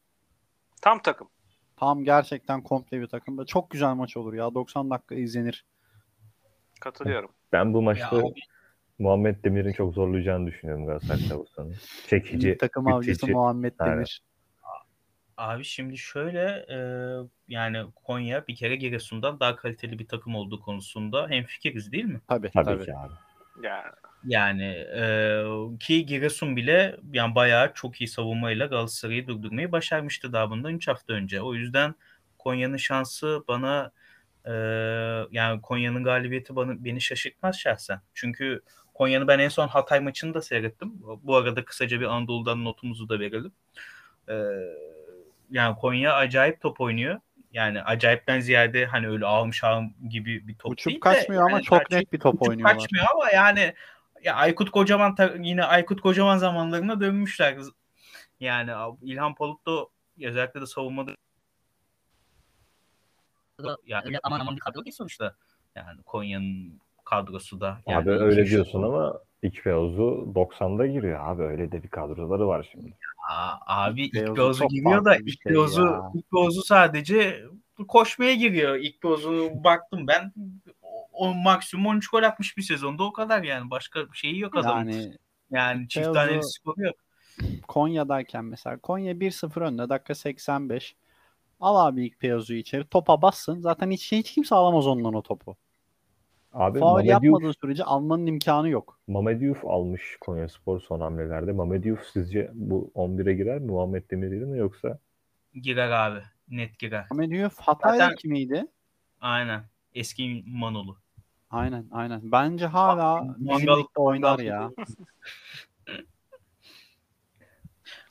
Tam takım. Tam gerçekten komple bir takım. Çok güzel maç olur ya. 90 dakika izlenir. Katılıyorum. Ben bu Ya maçta abi, Muhammed Demir'in çok zorlayacağını düşünüyorum Galatasaray [LAUGHS] savunmasını. Çekici, İlk takım avcısı. Muhammed Aynen. Demir. abi şimdi şöyle e, yani Konya bir kere Giresun'dan daha kaliteli bir takım olduğu konusunda hemfikiriz değil mi? Tabii Tabii, tabii. ki abi. Yani Yani e, ki Giresun bile yani bayağı çok iyi savunmayla Galatasaray'ı durdurmayı başarmıştı daha bundan 3 hafta önce. O yüzden Konya'nın şansı bana e, yani Konya'nın galibiyeti bana beni şaşırtmaz şahsen. Çünkü Konya'nın ben en son Hatay maçını da seyrettim. Bu arada kısaca bir Anadolu'dan notumuzu da verelim. E, yani Konya acayip top oynuyor. Yani acayipten ziyade hani öyle ağım gibi bir top Uçup değil de kaçmıyor ama yani çok gerçi net bir top uçup oynuyorlar. kaçmıyor ama yani ya Aykut Kocaman yine Aykut Kocaman zamanlarına dönmüşler. Yani İlhan Palut da özellikle de savunmada yani öyle aman aman bir kadro değil sonuçta. Yani Konya'nın kadrosu da. Yani abi öyle diyorsun ama İlk Oğuz'u 90'da giriyor abi. Öyle de bir kadroları var şimdi. Aa, abi ilk giriyor da ilk şey ya. ilk Beyazı sadece koşmaya giriyor. İlk Beyazı baktım ben o, o maksimum 13 gol atmış bir sezonda o kadar yani. Başka bir şeyi yok adamın. Yani, Yani çift taneli skoru yok. Konya'dayken mesela Konya 1-0 önde dakika 85. Al abi ilk Peyazu'yu içeri. Topa bassın. Zaten hiç, hiç kimse alamaz ondan o topu. Abi Faul yapmadığı sürece almanın imkanı yok. Mamed Diouf almış Konyaspor son hamlelerde. Mamed Diouf sizce bu 11'e girer mi? Muhammed Demir'i mi yoksa? Girer abi. Net girer. Ahmet Diouf Hatay'da Zaten- kimiydi? Aynen. Eski Manolu. Aynen aynen. Bence hala ligde oynar ya. [LAUGHS]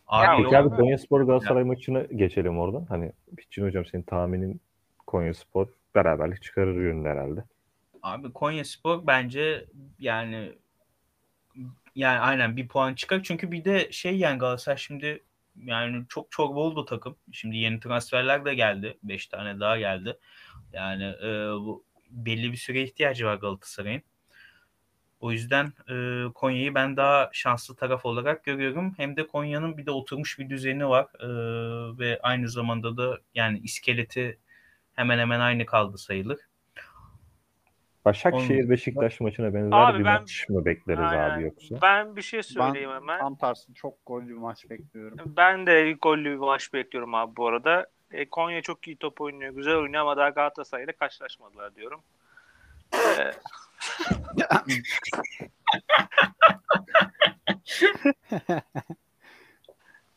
Abi. Peki abi Konyaspor Galatasaray maçını geçelim oradan. Hani Pitçin hocam senin tahminin Konyaspor beraberlik çıkarır yönünde herhalde. Abi Konya Spor bence yani yani aynen bir puan çıkar. Çünkü bir de şey yani Galatasaray şimdi yani çok çorba oldu takım. Şimdi yeni transferler de geldi. 5 tane daha geldi. Yani e, bu belli bir süre ihtiyacı var Galatasaray'ın. O yüzden e, Konya'yı ben daha şanslı taraf olarak görüyorum. Hem de Konya'nın bir de oturmuş bir düzeni var. E, ve aynı zamanda da yani iskeleti hemen hemen aynı kaldı sayılır. Başakşehir Beşiktaş maçına benzer Abi bir ben- maç mı bekleriz Aynen. abi yoksa? Ben bir şey Ben söyleyeyim hemen. tam tersi çok gollü bir maç bekliyorum. Ben de gollü bir maç bekliyorum abi bu arada. E, Konya çok iyi top oynuyor, güzel oynuyor ama daha Galatasaray'la karşılaşmadılar diyorum. [LAUGHS] E, [LAUGHS] [LAUGHS]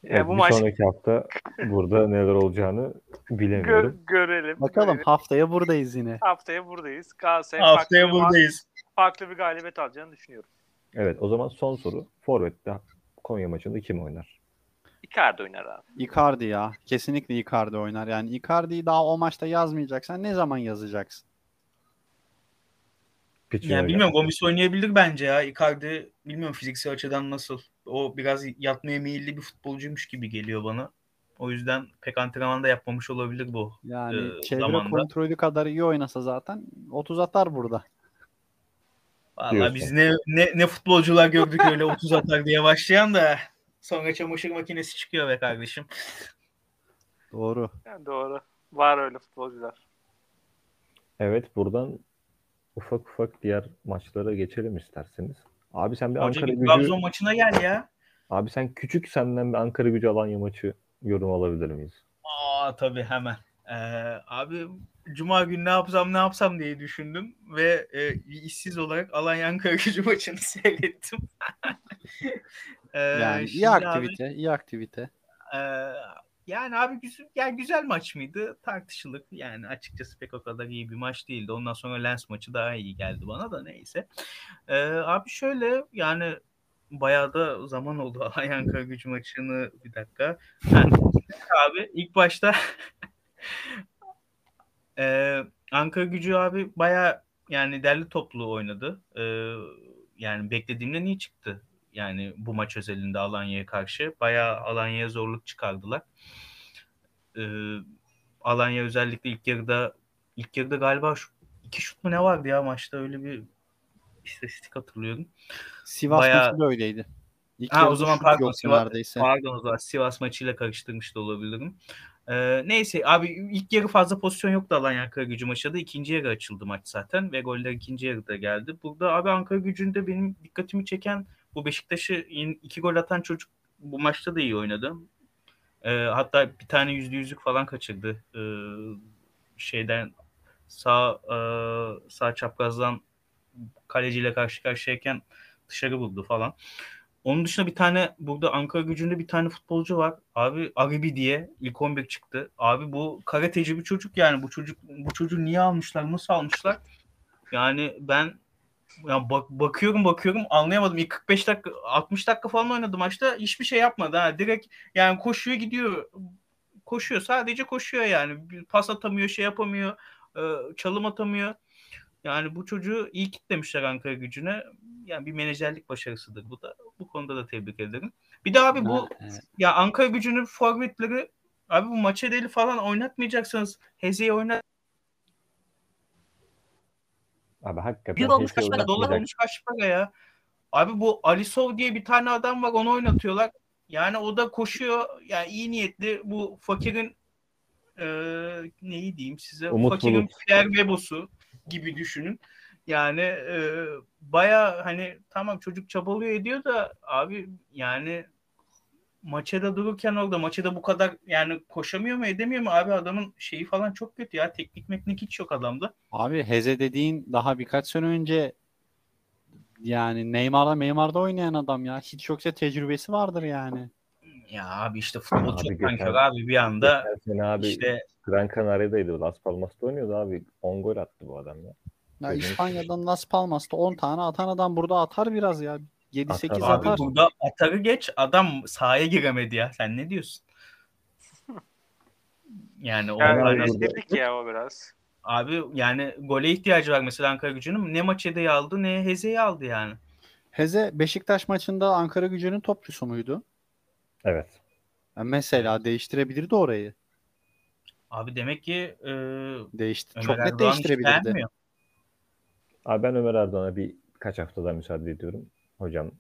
Evet, e, bu bir maç sonraki hafta burada neler olacağını gör- bilemiyorum. görelim. Bakalım görelim. haftaya buradayız yine. Haftaya buradayız. Galatasaray Haftaya farklı bir, buradayız. farklı bir galibiyet alacağını düşünüyorum. Evet o zaman son soru. Forvet'te Konya maçında kim oynar? Icardi oynar abi. Icardi ya. Kesinlikle Icardi oynar. Yani Icardi'yi daha o maçta yazmayacaksan ne zaman yazacaksın? Pitçin Yani bilmiyorum Gomis oynayabilir bence ya. Icardi bilmiyorum fiziksel açıdan nasıl. O biraz yatmaya meyilli bir futbolcuymuş gibi geliyor bana. O yüzden pek antrenman da yapmamış olabilir bu. Yani Ee, çevre zamanda. kontrolü kadar iyi oynasa zaten 30 atar burada. Vallahi Diyorsun. biz ne, ne ne futbolcular gördük öyle 30 atar diye başlayan da sonra çamaşır makinesi çıkıyor be kardeşim. Doğru. Yani doğru. Var öyle futbolcular. Evet buradan ufak ufak diğer maçlara geçelim isterseniz. Abi sen bir Hoca Ankara bir gücü Trabzon maçına gel ya. abi sen küçük senden bir Ankara gücü Alanya maçı yorum alabilir miyiz? Aa tabii hemen. Ee, abi Cuma günü ne yapsam ne yapsam diye düşündüm ve e, işsiz olarak Alanya Ankara gücü [LAUGHS] maçını seyrettim. [LAUGHS] Ee, Yani iyi şimdi abi- aktivite, iyi aktivite. Ee, yani abi güzel, yani güzel maç mıydı? Tartışılır. Yani açıkçası pek o kadar iyi bir maç değildi. Ondan sonra Lens maçı daha iyi geldi bana da neyse. Ee, abi şöyle yani bayağı da zaman oldu [LAUGHS] Alanya Ankara gücü maçını bir dakika. Ha, [LAUGHS] abi ilk başta [LAUGHS] Ee, Ankara gücü abi bayağı yani derli toplu oynadı. Ee, yani beklediğimden iyi çıktı. Yani bu maç özelinde Alanya'ya karşı bayağı Alanya'ya zorluk çıkardılar. Ee, Alanya özellikle ilk yarıda ilk yarıda galiba şu, iki şut mu ne vardı ya maçta öyle bir istatistik hatırlıyorum. Sivas Bayağı- maçı da öyleydi. İlk Ha, o zaman pardon, Sivas- neredeyse. Pardon o zaman Sivas maçıyla karıştırmış da olabilirim. Ee, neyse abi ilk yarı fazla pozisyon yoktu Alanya Ankara gücü maçta da ikinci yarı açıldı maç zaten ve goller ikinci yarıda geldi. Burada abi Ankara gücünde benim dikkatimi çeken bu Beşiktaş'ı iki gol atan çocuk bu maçta da iyi oynadı. Ee, hatta bir tane yüzde yüzlük falan kaçırdı. Ee, şeyden sağ e, sağ çaprazdan kaleciyle karşı karşıyayken dışarı vurdu falan. Onun dışında bir tane burada Ankara gücünde bir tane futbolcu var. Abi Aribi diye ilk 11 çıktı. Abi bu karateci bir çocuk yani bu çocuk bu çocuğu niye almışlar? Nasıl almışlar? Yani ben ya bak, bakıyorum bakıyorum anlayamadım. İlk 45 dakika 60 dakika falan oynadı maçta. Hiçbir şey yapmadı ha. Direkt yani koşuyor gidiyor. Koşuyor sadece koşuyor yani. Pas atamıyor, şey yapamıyor. e, Çalım atamıyor. Yani bu çocuğu iyi kitlemişler Ankara gücüne. Yani bir menajerlik başarısıdır bu da. Bu konuda da tebrik ederim. Bir de abi bu Evet. ya Ankara gücünün forvetleri abi bu maça deli falan oynatmayacaksanız Heze'yi oynat. Abi hakikaten Bir olmuş kaç para? Dolar olmuş kaç para ya? Abi bu Alisov diye bir tane adam var onu oynatıyorlar. Yani o da koşuyor. Yani iyi niyetli bu fakirin e, neyi diyeyim size? Umut fakirin. Pierre Bebosu gibi düşünün. Yani e, baya hani tamam çocuk çabalıyor ediyor da abi yani maçada dururken orada maçada bu kadar yani koşamıyor mu edemiyor mu abi adamın şeyi falan çok kötü ya teknik meknik hiç yok adamda. Abi Heze dediğin daha birkaç sene önce yani Neymar'da Neymar'da oynayan adam ya. Hiç yoksa tecrübesi vardır yani. Ya abi işte futbol Abi çok geçen- abi bir anda abi işte Gran Canaria'daydı. Las Palmas'ta oynuyordu abi. 10 gol attı bu adam ya. Ya İspanya'dan Las Palmas'ta 10 tane atan adam burada atar biraz ya. 7-8 Atar abi burada atarı geç adam sahaya giremedi ya sen ne diyorsun? [LAUGHS] Yani o Yani Aynen. estetik ya o biraz. abi yani gole ihtiyacı var mesela Ankara gücünün ne maç edeyi aldı ne Heze'yi aldı yani. Heze Beşiktaş maçında Ankara gücünün topçusu muydu? Evet. Ya mesela değiştirebilirdi orayı. Abi demek ki e, Değişti. Ömer Çok net Erdoğan değiştirebilirdi. Abi ben Ömer Erdoğan'a bir kaç haftada müsaade ediyorum. Hocam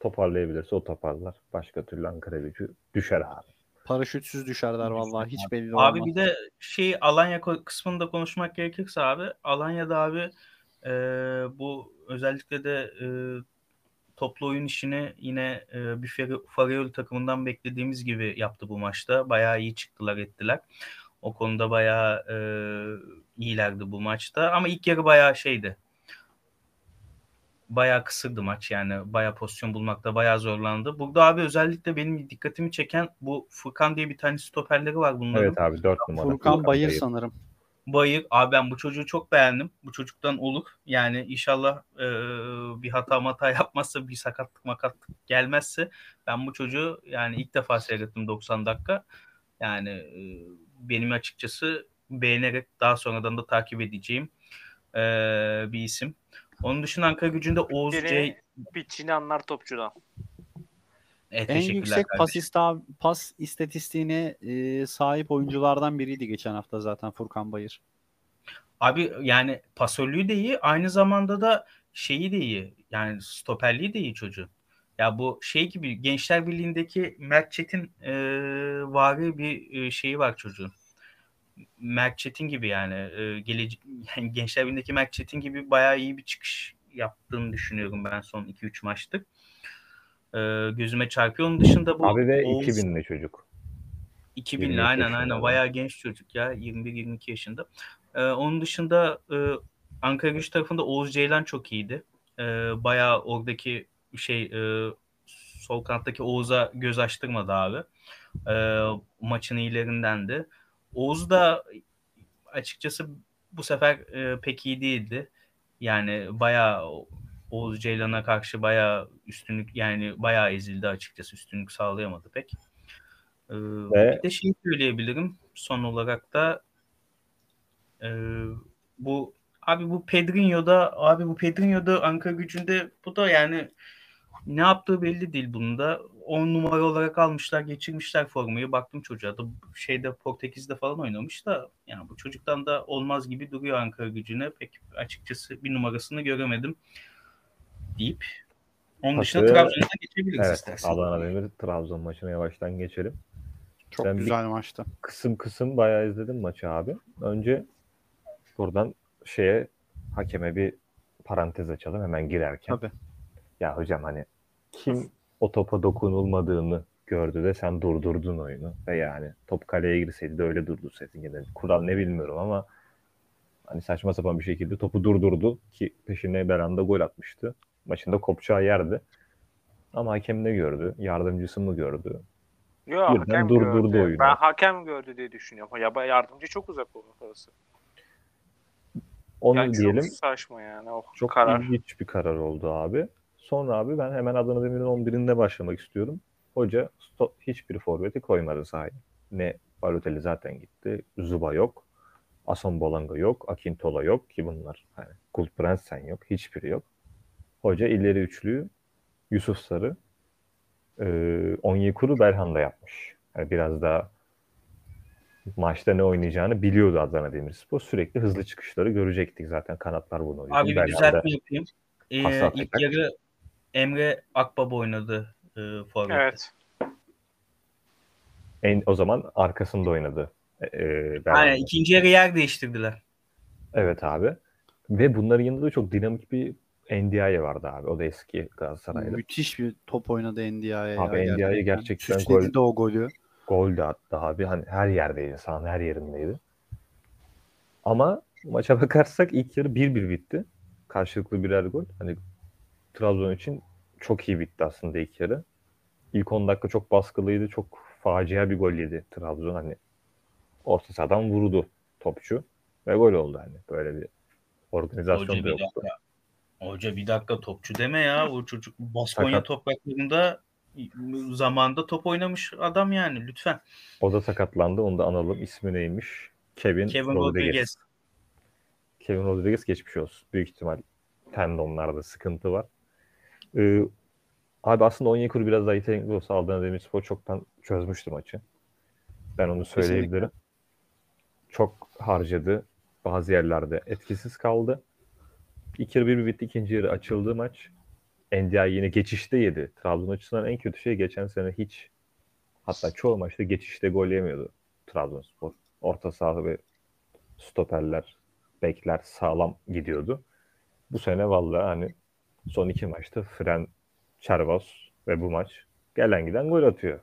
toparlayabilirse o toparlar. Başka türlü Ankara gücü düşer abi. Paraşütsüz düşerler vallahi hiç belli olmaz. Abi bir de şey Alanya kısmında konuşmak gerekirse abi Alanya'da abi e, bu özellikle de e, toplu oyun işini yine e, bir Farioli takımından beklediğimiz gibi yaptı bu maçta. Bayağı iyi çıktılar ettiler. O konuda bayağı e, iyilerdi bu maçta. Ama ilk yarı bayağı şeydi. Bayağı kısırdı maç yani. Bayağı pozisyon bulmakta bayağı zorlandı. Burada abi özellikle benim dikkatimi çeken bu Furkan diye bir tane stoperleri var bunların. Evet abi 4 numara. Furkan Bayır sanırım. Bayır. Abi ben bu çocuğu çok beğendim. Bu çocuktan olur. Yani inşallah e, bir hata hata yapmazsa bir sakatlık makatlık gelmezse ben bu çocuğu yani ilk defa seyrettim 90 dakika. Yani e, benim açıkçası beğenerek daha sonradan da takip edeceğim e, bir isim. Onun dışında Ankara gücünde Oğuz Biri C. Pitchini anlar topçudan. Evet, En yüksek pas, ista- pas istatistiğine e, sahip oyunculardan biriydi geçen hafta zaten Furkan Bayır. Abi yani pasörlüğü de iyi. Aynı zamanda da şeyi de iyi. Yani stoperliği de iyi çocuğun. Ya bu şey gibi Gençler Birliği'ndeki Mert Çetin e, vari bir e, şeyi var çocuğun. Mert Çetin gibi yani, e, gelece [LAUGHS] yani Gençler Birliği'ndeki Mert Çetin gibi bayağı iyi bir çıkış yaptığını düşünüyorum ben son 2-3 maçtır. E, gözüme çarpıyor. Onun dışında bu Abi ve Oğuz- 2000'li çocuk. 2000'li 22 aynen aynen bayağı genç çocuk ya 21-22 yaşında. Ee, onun dışında e, Ankara Gücü tarafında Oğuz Ceylan çok iyiydi. Ee, bayağı oradaki şey e, sol kanattaki Oğuz'a göz açtırmadı abi. Ee, maçın iyilerindendi. Oğuz da açıkçası bu sefer e, pek iyi değildi. Yani bayağı Oğuz Ceylan'a karşı bayağı üstünlük yani bayağı ezildi açıkçası. Üstünlük sağlayamadı pek. Ee, Ve- Bir de şey söyleyebilirim son olarak da e, bu abi bu Pedrinho'da abi bu Pedrinho'da Ankara gücünde bu da yani ne yaptığı belli değil bunun da. 10 numara olarak almışlar, geçirmişler formayı. Baktım çocuğa da şeyde Portekiz'de falan oynamış da yani bu çocuktan da olmaz gibi duruyor Ankara gücüne. Pek açıkçası bir numarasını göremedim deyip onun dışında Trabzon'a geçebiliriz Evet. istersen. Adana Demir Trabzon maçına yavaştan geçelim. Çok Ben bir- güzel maçtı. Kısım kısım bayağı izledim maçı abi. Önce buradan şeye hakeme bir parantez açalım hemen girerken. Tabii. Ya hocam hani kim o topa dokunulmadığını gördü de sen durdurdun oyunu. Ve yani top kaleye girseydi de öyle durdursaydın. Yine kural ne bilmiyorum ama hani saçma sapan bir şekilde topu durdurdu ki peşine Belanda gol atmıştı. maçında kopacağı yerdi. Ama hakem ne gördü? Yardımcısı mı gördü? Yok hakem durdurdu gördü. oyunu. Ben hakem gördü diye düşünüyorum. Ya yardımcı çok uzak oldu orası. Onu Yani diyelim. çok saçma yani o Çok karar. ilginç bir karar oldu abi. Sonra abi ben hemen Adana Demir'in 11'inde başlamak istiyorum. Hoca hiçbir forveti koymadı sahaya. Ne Balotelli zaten gitti. Zuba yok. Ason Bolanga yok. Akintola yok ki bunlar. Hani Kultprensen yok. Hiçbiri yok. Hoca ileri üçlüyü Yusuf Sarı e, Onyekuru Belhanda yapmış. Yani biraz daha maçta ne oynayacağını biliyordu Adana Demirspor. Sürekli hızlı çıkışları görecektik zaten. Kanatlar bunu oynuyor. Abi bir düzeltme yapayım. Ee, ilk yarı Emre Akbaba oynadı e, forvet. Evet. En, o zaman arkasında oynadı. E, e. Aynen ikinci yarı yer değiştirdiler. Evet abi. Ve bunların yanında da çok dinamik bir NDI vardı abi. O da eski Galatasaray'da. Müthiş bir top oynadı NDI'ye. Abi ya NDI'ye gerçekten Süsledi gol- de o golü. Gol de attı abi. Hani her yerdeydi. Sahanın her yerindeydi. Ama maça [LAUGHS] bakarsak ilk yarı 1-1 bitti. Karşılıklı birer gol. Hani Trabzon için çok iyi bitti aslında ilk yarı. İlk 10 dakika çok baskılıydı. Çok facia bir gol yedi Trabzon. Hani orta sahadan vurdu topçu. Ve gol oldu hani. Böyle bir organizasyon Hoca da bir yoktu. dakika. Hoca bir dakika topçu deme ya. O çocuk Baskonya Sakat. topraklarında zamanda top oynamış adam yani lütfen. O da sakatlandı. Onu da analım. İsmi neymiş? Kevin, Kevin Rodriguez. Rodriguez. Kevin Rodriguez geçmiş olsun. Büyük ihtimal tendonlarda sıkıntı var. Ee, abi aslında Onyekuru biraz daha yetenekli olsa Adana Demirspor çoktan çözmüştü maçı. Ben onu söyleyebilirim. Çok harcadı. Bazı yerlerde etkisiz kaldı. İlk yarı bir bir bitti. ikinci yarı açıldı maç. NDI yine geçişte yedi. Trabzon açısından en kötü şey geçen sene hiç hatta çoğu maçta geçişte gol yemiyordu Trabzonspor. Orta saha ve stoperler, bekler sağlam gidiyordu. Bu sene vallahi hani son iki maçta Fren, Çervas ve bu maç gelen giden gol atıyor.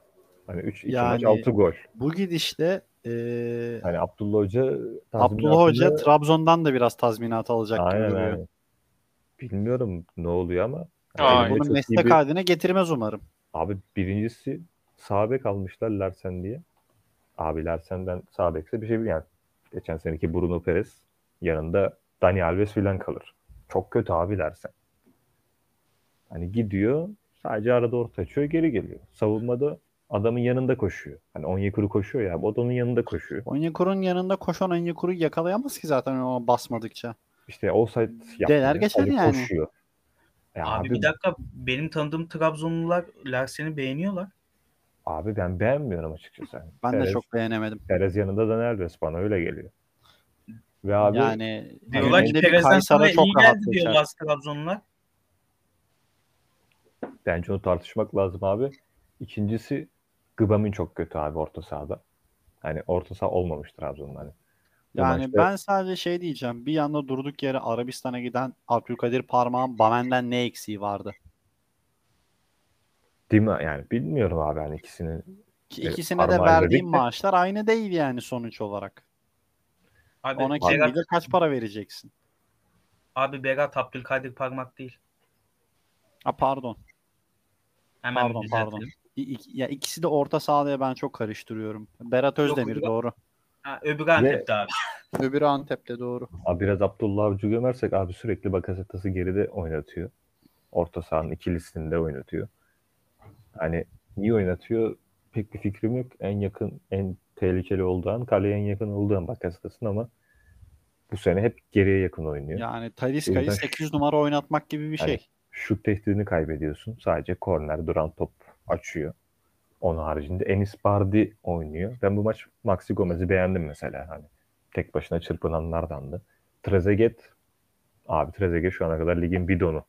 Hani 3 2 maç Yani- 6 gol. Bu gidişte eee Hani Abdullah Hoca Abdullah Hoca Trabzon'dan da biraz tazminat alacak gibi Aynen duruyor. aynen. Bilmiyorum ne oluyor ama. Elinde Bunu meslek bir- haline getirmez umarım. Abi birincisi sağ bek almışlar Larsen diye. Abi Larsen'den sağ bekse bir şey yani. Geçen seneki Bruno Perez yanında Dani Alves filan kalır. Çok kötü abi Larsen. Hani gidiyor sadece arada orta açıyor geri geliyor. Savunmada adamın yanında koşuyor. Hani Onyekuru koşuyor ya o da onun yanında koşuyor. Onyekuru'nun yanında koşan Onyekuru'yu yakalayamaz ki zaten o basmadıkça. İşte offside yaptı. Dener geçer sadece yani. Koşuyor. Ya Abi, bir dakika benim tanıdığım Trabzonlular Larsen'i beğeniyorlar. Abi ben beğenmiyorum açıkçası. Ben de Perez- çok beğenemedim. Perez yanında Dani Alves bana öyle geliyor. Ve abi yani Diyorlar ki Perez'den sonra çok iyi rahat geldi diyor bazı Trabzonlular. Bence onu tartışmak lazım abi. İkincisi Gıbam'ın çok kötü abi orta sahada. Hani orta saha olmamış Trabzon'da hani. Yani maçta- ben sadece şey diyeceğim. Bir yanda durduk yere Arabistan'a giden Abdülkadir Parmağan Bamen'den ne eksiği vardı? Değil mi? Yani bilmiyorum abi hani ikisinin. Ki Evet, ikisine de verdiğim de- maaşlar aynı değil yani sonuç olarak. Abi, Ona kim Berat, bilir kaç para vereceksin? abi Berat Abdülkadir Parmak değil. Ha pardon. Hemen Pardon, pardon. ya ikisi de orta sahaya ben çok karıştırıyorum. Berat Özdemir Yok, doğru. Ha, öbürü Antep'te abi. [LAUGHS] Öbürü Antep'te doğru. Abi biraz Abdullah Avcı gömersek abi sürekli Bakasetas'ı geride oynatıyor. Orta sahanın ikilisinde oynatıyor. Hani niye oynatıyor pek bir fikrim yok. En yakın, en tehlikeli olduğu an, kaleye en yakın olduğu an Bakasetas'ın ama bu sene hep geriye yakın oynuyor. Yani Taliska'yı yüzden 8 numara oynatmak gibi bir Hani şey. Şut tehdidini kaybediyorsun. Sadece korner, duran top açıyor. Onun haricinde Enis Bardi oynuyor. Ben bu maç Maxi Gomez'i beğendim mesela. Hani tek başına çırpınanlardandı. Trezeguet abi Trezeguet şu ana kadar ligin bidonu.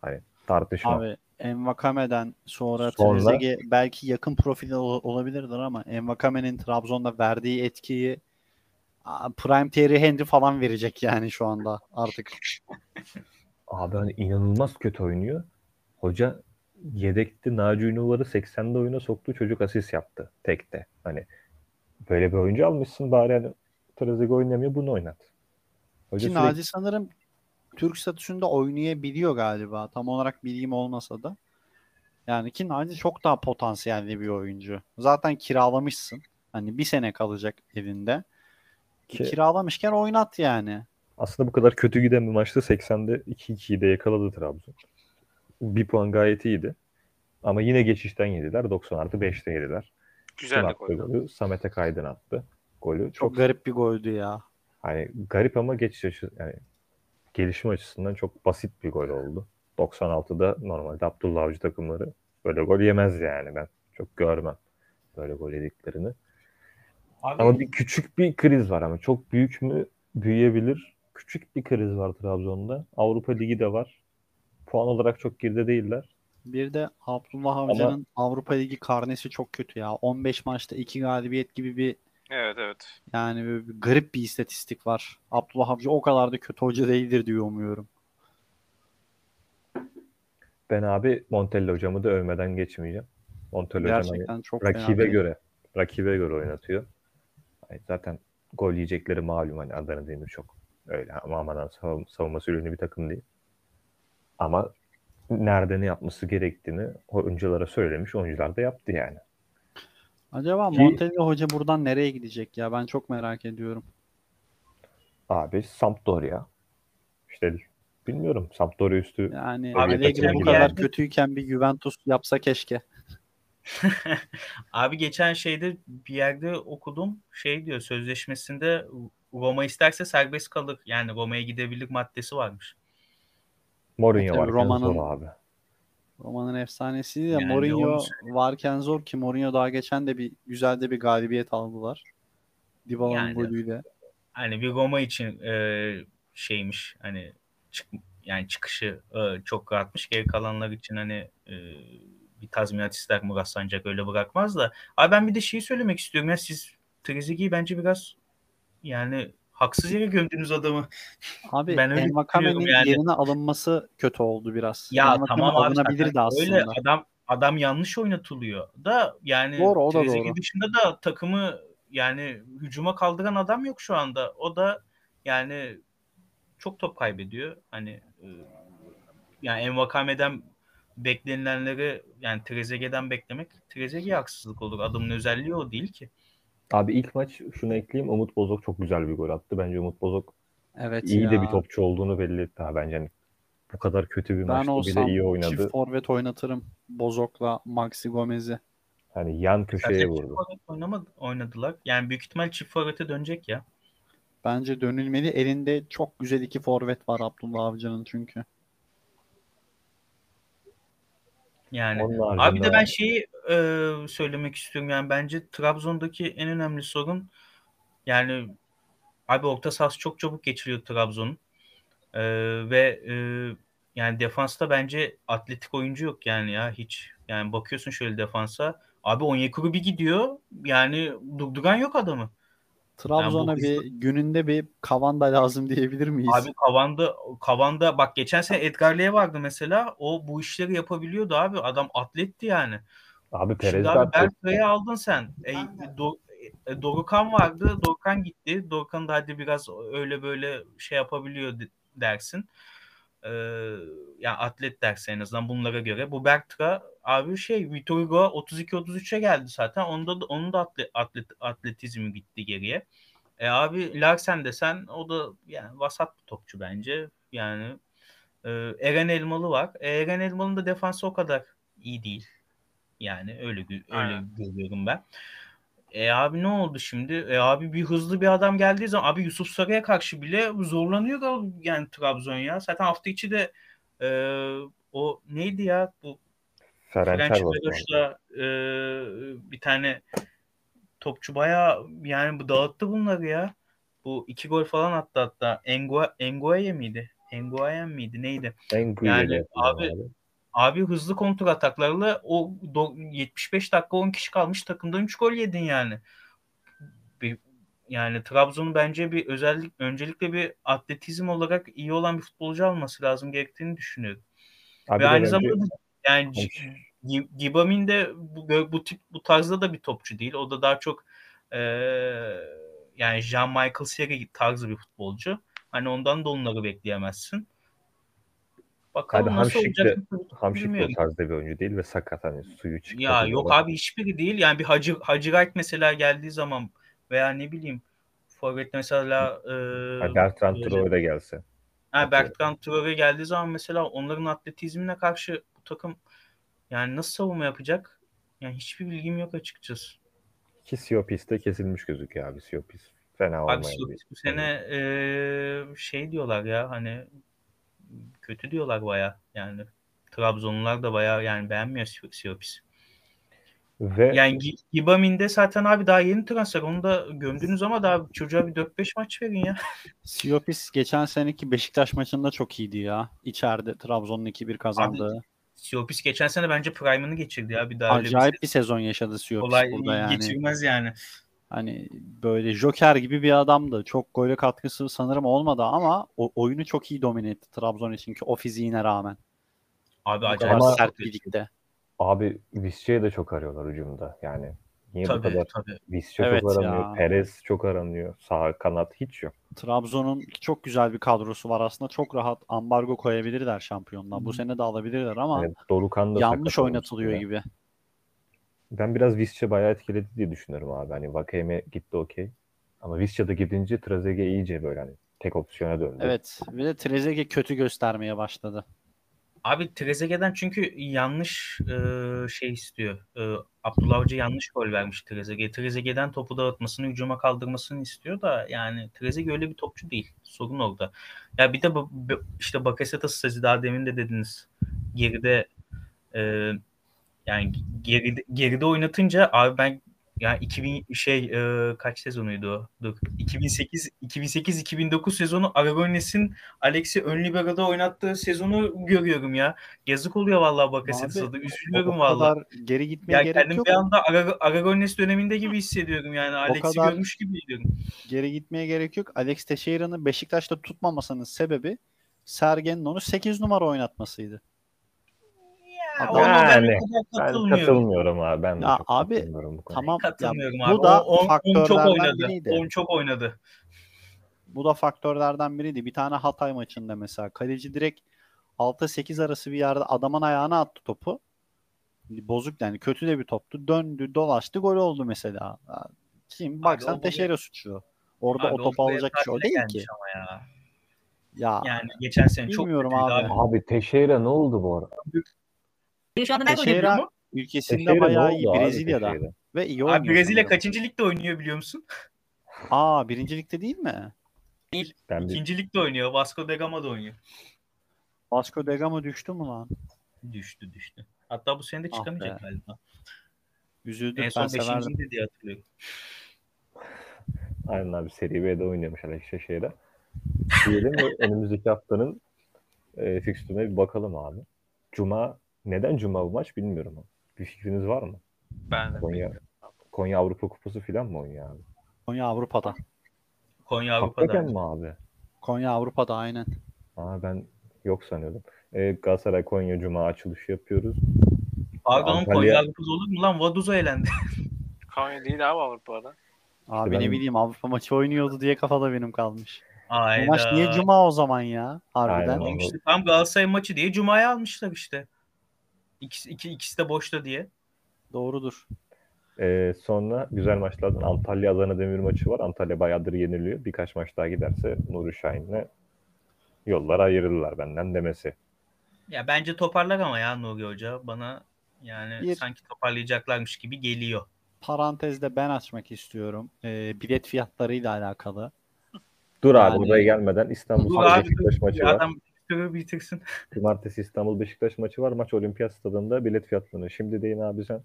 Hani tartışma. Abi Envakame'den sonra, Sonra- Trezeguet belki yakın profil ol- olabilirdir ama Envakame'nin Trabzon'da verdiği etkiyi Prime Thierry Henry falan verecek yani şu anda artık. [LAUGHS] Abi hani inanılmaz kötü oynuyor. Hoca yedekti Naci Ünlüvar'ı 80'de oyuna soktu. Çocuk asist yaptı tekte. Hani böyle bir oyuncu almışsın bari hani Trezeguet oynamıyor bunu oynat. Hoca Ki sürekli- Naci sanırım Türk statüsünde oynayabiliyor galiba. Tam olarak bilgim olmasa da. Yani ki Naci çok daha potansiyelli bir oyuncu. Zaten kiralamışsın. Hani bir sene kalacak evinde. Ki- Kiralamışken oynat yani. Aslında bu kadar kötü giden bir maçta 80'de 2-2'yi de yakaladı Trabzon. Bir puan gayet iyiydi. Ama yine geçişten yediler. 90 artı 5'te yediler. Güzel attı gol. golü? Samet'e Kaydın attı. Golü Çok, çok, garip bir goldü ya. hani garip ama geçiş açı, yani gelişim açısından çok basit bir gol oldu. 96'da normalde Abdullah Avcı takımları böyle gol yemez yani ben çok görmem böyle gol yediklerini. Abi, Ama bir küçük bir kriz var ama çok büyük mü büyüyebilir. Küçük bir kriz var Trabzon'da. Avrupa Ligi de var. Puan olarak çok geride değiller. Bir de Abdullah Avcı'nın Avrupa Ligi karnesi çok kötü ya. 15 maçta 2 galibiyet gibi bir Evet evet. yani böyle bir garip bir istatistik var. Abdullah Avcı o kadar da kötü hoca değildir diye umuyorum. Ben abi Montella hocamı da övmeden geçmeyeceğim. Montella hocam hani Gerçekten çok fena rakibe değil. göre rakibe göre oynatıyor. Zaten gol yiyecekleri malum hani Adana Demir çok öyle ama aman savun- savunması ürünü bir takım değil. Ama nerede ne yapması gerektiğini oyunculara söylemiş. Oyuncular da yaptı yani. Acaba Ki- Montella hoca buradan nereye gidecek ya? Ben çok merak ediyorum. Abi Sampdoria. İşte bilmiyorum Sampdoria üstü Yani Abi Allegri bu kadar kötüyken bir Juventus yapsa keşke. [LAUGHS] Abi geçen şeyde bir yerde okudum. Şey diyor sözleşmesinde Roma isterse serbest kalır. Yani Roma'ya gidebilir maddesi varmış. Mourinho Tabii varken Roma'nın- zor abi. Romanın efsanesiydi de Yani Mourinho varken zor ki Mourinho daha geçen de bir güzel de bir galibiyet aldılar. Dybala'nın Yani. golüyle. Hani bir Roma için e, şeymiş hani çık, yani çıkışı e, çok rahatmış. Geri kalanlar için hani e, bir tazminat ister Murat Sancak öyle bırakmaz da. Abi ben bir de şeyi söylemek istiyorum ya siz Trezeguet'i bence biraz yani haksız yere gömdünüz adamı. Abi [LAUGHS] Ben öyle düşünüyorum yani. yerine alınması kötü oldu biraz. Ya Envakame tamam abi alınabilirdi aslında. öyle adam adam yanlış oynatılıyor da yani Doğru, o da doğru. dışında da takımı yani hücuma kaldıran adam yok şu anda. O da yani çok top kaybediyor. Hani e, yani Envakame'den beklenilenleri yani Trezeguet'den beklemek Trezeguet'e haksızlık olur. Adamın özelliği o değil ki. Abi ilk maç şunu ekleyeyim. Umut Bozok çok güzel bir gol attı. Bence Umut Bozok Evet iyi ya. de bir topçu olduğunu belli etti. Ha, bence hani bu kadar kötü bir Ben maçta bile olsam iyi oynadı. çift forvet oynatırım. Bozok'la Maxi Gomez'i. Hani yan köşeye Zaten çift vurdu. forvet oynamadı, oynadılar. Yani büyük ihtimal çift forvete dönecek ya. Bence dönülmeli. Elinde çok güzel iki forvet var Abdullah Avcı'nın çünkü. Yani. Onun Abi de ben şeyi e, söylemek istiyorum. Yani bence Trabzon'daki en önemli sorun yani abi orta sahası çok çabuk geçiriyor Trabzon'un. E, ve e, yani defansta bence atletik oyuncu yok yani ya hiç. Yani bakıyorsun şöyle defansa abi Onyekuru bir gidiyor yani durduran yok adamı. Trabzon'a Yani bir gününde bir Kavanda lazım diyebilir miyiz? Abi Kavanda Kavanda bak geçen sene Edgar vardı mesela o bu işleri yapabiliyordu abi adam atletti yani. abi Perez Şimdi abi. Berkay'ı aldın sen. E, Do- e, Dorukan vardı. Dorukan gitti. Dorukan da hadi biraz öyle böyle şey yapabiliyor de- dersin. Ee, yani atlet dersi en azından bunlara göre. Bu Berktra abi şey Vitor Hugo 32-33'e geldi zaten. Onda da, onun da atlet, atlet, atletizmi gitti geriye. E abi Larsen desen o da yani vasat bir topçu bence. Yani e, Eren Elmalı var. E, Eren Elmalı'nın da defansı o kadar iyi değil. Yani öyle öyle Aynen. görüyorum ben. E abi ne oldu şimdi? E abi bir hızlı bir adam geldiği zaman abi Yusuf Sarı'ya karşı bile zorlanıyor gal- yani Trabzon ya. Zaten hafta içi de e, o neydi ya bu Ferenc. Vedoş'la e, bir tane topçu bayağı yani bu dağıttı bunları ya. Bu iki gol falan attı hatta. Engua, Enguaye miydi? Enguayen miydi? Neydi? En Yani yani, abi- Abi hızlı kontra ataklarla o do- 75 dakika 10 kişi kalmış takımdan 3 gol yedin yani. Bir, yani Trabzon'un bence bir özellik öncelikle bir atletizm olarak iyi olan bir futbolcu alması lazım gerektiğini düşünüyorum. Abi Ve aynı zamanda yani Hoş. Gi- Gibamin de bu, bu tip bu tarzda da bir topçu değil. O da daha çok e, yani Jean-Michel Seri tarzı bir futbolcu. Hani ondan da onları bekleyemezsin. Bakalım Abi nasıl Hamşik de- olacak Hamşik de o tarzda bir oyuncu değil ve sakat hani suyu çıktı. Ya yok abi hiçbiri değil. Yani bir Hacı Hacı Wright mesela geldiği zaman veya ne bileyim Forvet mesela e, Bertrand Traore gelse. ha, Bertrand Traore geldiği zaman mesela onların atletizmine karşı bu takım yani nasıl savunma yapacak? Yani hiçbir bilgim yok açıkçası. Ki Siopis de kesilmiş gözüküyor abi Siopis. Fena Abi olmayan Siopis bu sene e, şey diyorlar ya hani kötü diyorlar baya yani Trabzonlular da baya yani beğenmiyor Si- Siopis. Ve Yani Gi- Gibamin de zaten abi daha yeni transfer. Onu da gömdünüz ama daha çocuğa bir 4-5 maç verin ya. Siopis geçen seneki Beşiktaş maçında çok iyiydi ya. İçeride Trabzon'un 2-1 kazandığı. Siopis geçen sene bence prime'ını geçirdi ya. Bir daha Acayip bir bir sezon yaşadı Siopis olay burada yani. geçirmez yani. Hani böyle Joker gibi bir adamdı. Çok gole katkısı sanırım olmadı ama o oyunu çok iyi domine etti Trabzon için ki o fiziğine rağmen. Abi Bu acayip sert bir ligde. abi Visca'yı da çok arıyorlar hücumda. Yani niye bu Tabii kadar tabii. Visca Evet çok aranıyor. ya. Perez çok aranıyor. Sağ kanat hiç yok. Trabzon'un çok güzel bir kadrosu var aslında. Çok rahat ambargo koyabilirler şampiyonluğa. Bu sene de alabilirler ama Yani Dorukan da yanlış oynatılıyor olmuş gibi. Ben biraz Visca bayağı etkiledi diye düşünüyorum abi. Hani Vakeme gitti okey. Ama Visca da gidince Trezeguet iyice böyle hani tek opsiyona döndü. Evet. Ve de Trezeguet kötü göstermeye başladı. Abi Trezeguet'den çünkü yanlış e, şey istiyor. E, Abdullah Avcı yanlış gol vermiş Trezeguet. Trezeguet'den topu dağıtmasını, hücuma kaldırmasını istiyor da yani Trezeguet öyle bir topçu değil. Sorun orada. Ya bir de bu- işte Bakasetas sözü daha demin de dediniz. Geride e, yani geride, geride oynatınca abi ben yani 2000 şey e, kaç sezonuydu o? Dur. 2008 2008 2009 sezonu Aragones'in Alex'i ön libero'da oynattığı sezonu görüyorum ya. Yazık oluyor vallahi Bakasetas'a da. Üzülüyorum vallahi. kadar geri gitmeye Ya gerek kendim yok. bir anda Ara- Aragones döneminde gibi hissediyorum yani. Alex'i kadar- görmüş gibi hissediyorum. Geri gitmeye gerek yok. Alex Teixeira'nın Beşiktaş'ta tutmamasının sebebi Sergen'in onu 8 numara oynatmasıydı. Adam- Yani, Ben katılmıyorum. katılmıyorum abi. Ben de Ya çok abi, katılmıyorum bu konuda. Tamam. Ya, Katılmıyorum bu abi. da O- on- on çok oynadı. biriydi. 10 çok oynadı. Bu da faktörlerden biriydi. Bir tane Hatay maçında mesela kaleci direkt 6-8 arası bir yerde adamın ayağına attı topu. Bozuk yani kötü de bir toptu. Döndü, dolaştı, gol oldu mesela. Kim baksan Teixeira suçlu. Orada Abi o topu alacak kişi o değil ki. Ya. Ya Yani geçen sene çok Bilmiyorum kötüydü abi. Abi Teixeira ne oldu bu arada? Şu anda nerede Teixeira oynuyor mu? ülkesinde Teixeira ne bayağı iyi oldu abi Brezilya'da Teixeira? ve iyi oynuyor. Abi Brezilya sanırım. kaçıncı ligde oynuyor biliyor musun? Aa birincilikte değil mi? Ben bir, İkinci ligde oynuyor. Vasco da Gama'da oynuyor. Vasco da Gama düştü mü lan? Düştü düştü. Hatta bu sene de Ah çıkamayacak be. galiba. Üzüldüm En son severdim. 5. diye hatırlıyorum. aynen abi Seri B'de oynuyormuş Alex Teixeira. Diyelim ve [LAUGHS] önümüzdeki haftanın e, fikstürüne bir bakalım abi. Cuma, neden Cuma bu maç bilmiyorum. Bir fikriniz var mı? Ben de. Konya, Konya Avrupa Kupası falan mı oynuyor abi? Konya Avrupa'da. Konya Avrupa'da. Hakikaten mi abi? Konya Avrupa'da aynen. Aa, ben yok sanıyordum. E, Galatasaray Konya Cuma açılışı yapıyoruz. Pardon Antalya- Konya Avrupa'da olur mu lan? Vaduza elendi. [LAUGHS] Konya değil abi Avrupa'da. Abi ben- ne bileyim Avrupa maçı oynuyordu diye kafada benim kalmış. Bu Hayda. maç niye cuma o zaman ya? Harbiden. Aynen. İşte tam Galatasaray maçı diye Cuma'ya almışlar işte. İkisi, iki, ikisi de boşta diye. Doğrudur. E, sonra güzel maçlardan Antalya Adana Demir maçı var. Antalya bayağıdır yeniliyor. Birkaç maç daha giderse Nuri Şahin'le yollara ayrılırlar benden demesi. Ya bence toparlar ama ya Nuri Hoca. Bana yani Bir- sanki toparlayacaklarmış gibi geliyor. Parantezde ben açmak istiyorum. Ee, bilet fiyatlarıyla alakalı. Dur abi Yani- buraya gelmeden İstanbul Dur abi Beşiktaş maçı var. adam bitirsin. [LAUGHS] Cumartesi İstanbul Beşiktaş maçı var. Maç Olimpiyat Stadında bilet fiyatlarını. Şimdi deyin abi sen.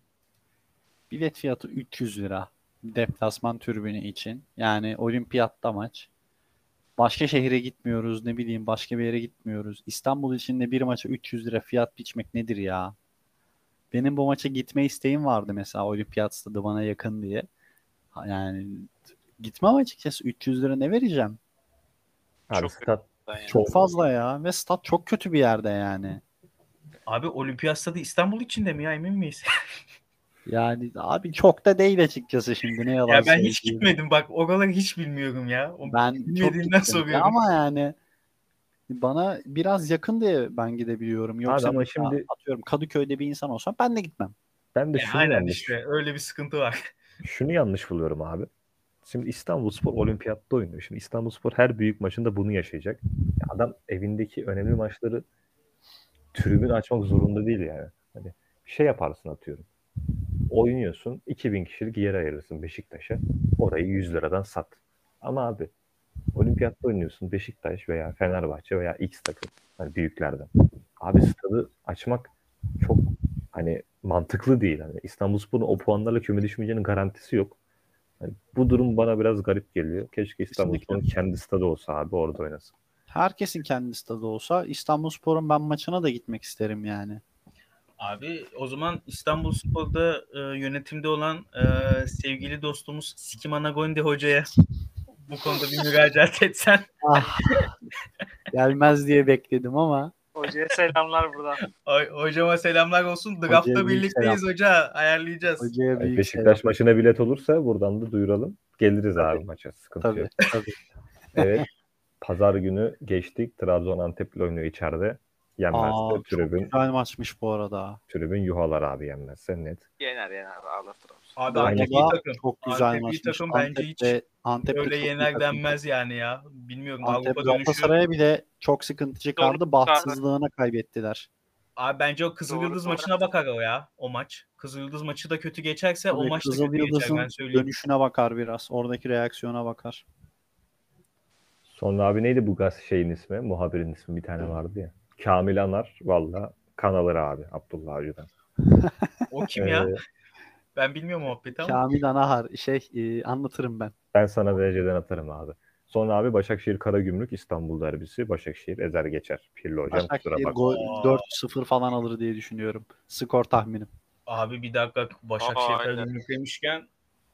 Bilet fiyatı 300 lira. Deplasman türbünü için. Yani olimpiyatta maç. Başka şehre gitmiyoruz. Ne bileyim başka bir yere gitmiyoruz. İstanbul içinde bir maça 300 lira fiyat biçmek nedir ya? Benim bu maça gitme isteğim vardı mesela olimpiyat stadı bana yakın diye. Yani gitmem açıkçası 300 lira ne vereceğim? Abi Çok stat Yani. Çok fazla ya ve stat çok kötü bir yerde yani. Abi Olimpiyat Stadı İstanbul içinde mi ya emin miyiz? [LAUGHS] Yani abi çok da değil açıkçası şimdi ne yalan ya ben hiç gitmedim bak oraları hiç bilmiyorum ya. O Ben çok bilmediğimden gittim soruyorum. ama yani bana biraz yakın diye ben gidebiliyorum. Yoksa ama mesela şimdi- atıyorum Kadıköy'de bir insan olsam ben de gitmem. Ben de Ya şunu aynen yanlış, işte öyle bir sıkıntı var. şunu yanlış buluyorum abi. Şimdi İstanbulspor olimpiyatta oynuyor. Şimdi İstanbulspor her büyük maçında bunu yaşayacak. Ya Adam evindeki önemli maçları tribün açmak zorunda değil yani. Hani şey yaparsın atıyorum. Oynuyorsun 2000 kişilik yer ayırırsın Beşiktaş'a. Orayı 100 liradan sat. Ama abi olimpiyatta oynuyorsun Beşiktaş veya Fenerbahçe veya X takım. Hani büyüklerden. Abi stadı açmak çok hani mantıklı değil. Hani İstanbulspor'un o puanlarla küme düşmeyeceğinin garantisi yok. Hani bu durum bana biraz garip geliyor. Keşke İstanbulspor'un kendi stadı olsa abi orada oynasın. Herkesin kendi stadı olsa İstanbulspor'un ben maçına da gitmek isterim yani. Abi o zaman İstanbulspor'da e, yönetimde olan e, sevgili dostumuz Sikim Anagondi hocaya bu konuda bir müracaat etsen. Ah. Gelmez diye bekledim ama Hocaya selamlar buradan. Ay, hocama selamlar olsun. Draft'ta birlikteyiz hoca. Ayarlayacağız. hocaya büyük Beşiktaş maçına bilet olursa buradan da duyuralım. Geliriz abi maça. Sıkıntı selam. yok. Tabii, tabii. [LAUGHS] Evet. Pazar günü geçtik. Trabzon Antep'le oynuyor içeride. Yenmezse Aa, çok tribün, güzel maçmış bu arada. tribün yuhalar abi yenmezse net. Yener yener Trabzon. Abi Antep iyi takım. Çok güzel Antep iyi maçmış. takım bence hiç Antep'te Öyle yener denmez yani ya. Bilmiyorum Antep Avrupa dönüşü. Galatasaray'a bile çok sıkıntı çıkardı. Bahtsızlığına kaybettiler. Abi bence o Kızıl Doğru, Yıldız doğru. maçına bakar o ya. O maç. Kızıl Yıldız maçı da kötü geçerse o Tabii maç da kötü geçer ben söyleyeyim. dönüşüne bakar biraz. Oradaki reaksiyona bakar. Sonra abi neydi bu gaz şeyin ismi? Muhabirin ismi bir tane vardı ya. Kamil Anar. Valla kan alır abi Abdullah Avcı'dan. O kim ya? Ben bilmiyorum muhabbeti ama. Kamil Anahar şey e, anlatırım ben. ben sana dereceden atarım abi. Sonra abi Başakşehir Karagümrük İstanbul derbisi. Başakşehir ezer geçer. Pirli hocam kusura Başakşehir bakma. gol Aa. 4-0 falan alır diye düşünüyorum. Skor tahminim. Abi bir dakika Başakşehir Aa, aynen. Karagümrük demişken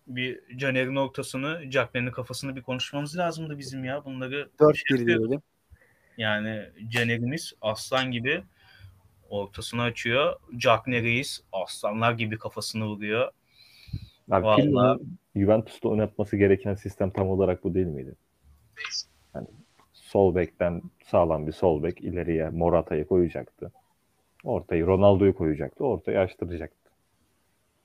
bir Caner'in ortasını, Cagney'in kafasını bir konuşmamız lazımdı bizim ya. Bunları 4-1 diyelim. yani Caner'imiz aslan gibi ortasını açıyor. Cagney Reis aslanlar gibi kafasını vuruyor. Abi Vallahi. Pirlo'nun Juventus'ta oynatması gereken sistem tam olarak bu değil miydi? Yani sol bekten sağlam bir sol bek ileriye Morata'yı koyacaktı. Ortayı Ronaldo'yu koyacaktı. Ortayı açtıracaktı.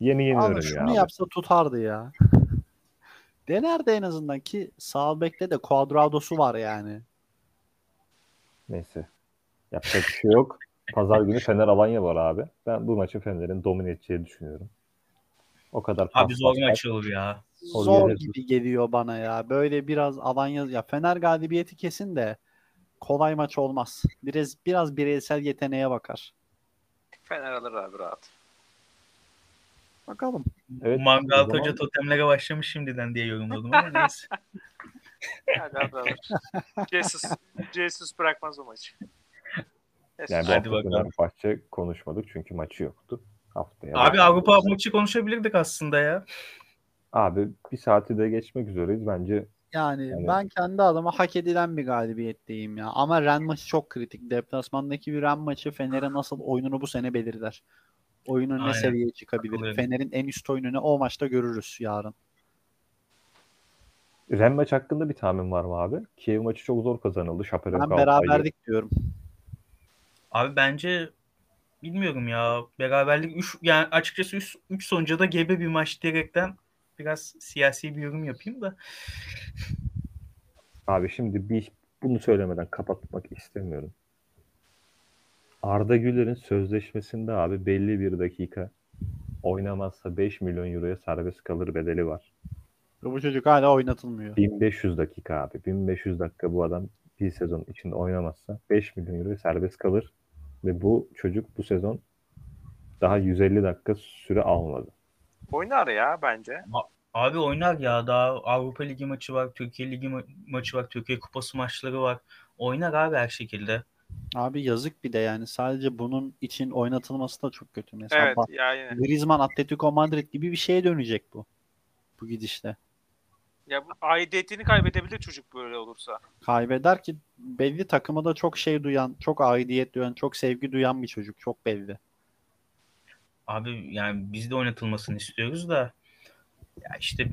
Yeni Ama ya. şunu abi. yapsa tutardı ya. [LAUGHS] Denerdi en azından ki sağ bekte de Cuadrado'su var yani. Neyse. Yapacak bir şey yok. Pazar günü Fener Alanya var abi. Ben bu maçı Fener'in domine edeceğini düşünüyorum. O kadar Abi zor maç olur ya. Zor gibi geliyor bana ya. Böyle biraz Alanya ya Fener galibiyeti kesin de kolay maç olmaz. Biraz biraz bireysel yeteneğe bakar. Fener alır abi rahat. Bakalım. Evet, Mangal zaman- Hoca totemlere başlamış şimdiden diye yorumladım ama neyse. Hadi abi alır. [LAUGHS] Jesus, Jesus bırakmaz o maçı. Yani bu Hadi hafta bakalım. Fenerbahçe konuşmadık çünkü maçı yoktu. Haftaya. Abi bakalım. Avrupa maçı konuşabilirdik aslında ya. Abi bir saati de geçmek üzereyiz. Bence Yani Yani- ben kendi adıma hak edilen bir galibiyetteyim ya. Ama Ren maçı çok kritik. Deplasmandaki bir Ren maçı Fener'e nasıl oyununu bu sene belirler. Oyunun ne Aynen. seviyeye çıkabilir. Katılıyorum. Fener'in en üst oyununu o maçta görürüz yarın. Ren maç hakkında bir tahmin var mı abi? Kiev maçı çok zor kazanıldı. Şapelok Ben beraberlik diyorum. Abi bence bilmiyorum ya. Beraberlik 3 yani açıkçası 3 sonuca da gebe bir maç diyerekten biraz siyasi bir yorum yapayım da. Abi şimdi bir bunu söylemeden kapatmak istemiyorum. Arda Güler'in sözleşmesinde abi belli bir dakika oynamazsa 5 milyon euroya serbest kalır bedeli var. Bu çocuk hala oynatılmıyor. 1500 dakika abi. 1500 dakika bu adam bir sezon içinde oynamazsa 5 milyon euroya serbest kalır. Ve bu çocuk bu sezon daha 150 dakika süre almadı. Oynar ya bence. Abi oynar ya daha Avrupa Ligi maçı var, Türkiye Ligi ma- maçı var, Türkiye Kupası maçları var. Oynar abi her şekilde. Abi yazık bir de yani sadece bunun için oynatılması da çok kötü. Mesela Evet bak, ya yine. Griezmann Atletico Madrid gibi bir şeye dönecek bu. Bu gidişle. Ya bu aidiyetini kaybedebilir çocuk böyle olursa. Kaybeder ki belli takıma da çok şey duyan, çok aidiyet duyan, çok sevgi duyan bir çocuk. Çok belli. Abi yani biz de oynatılmasını istiyoruz da ya işte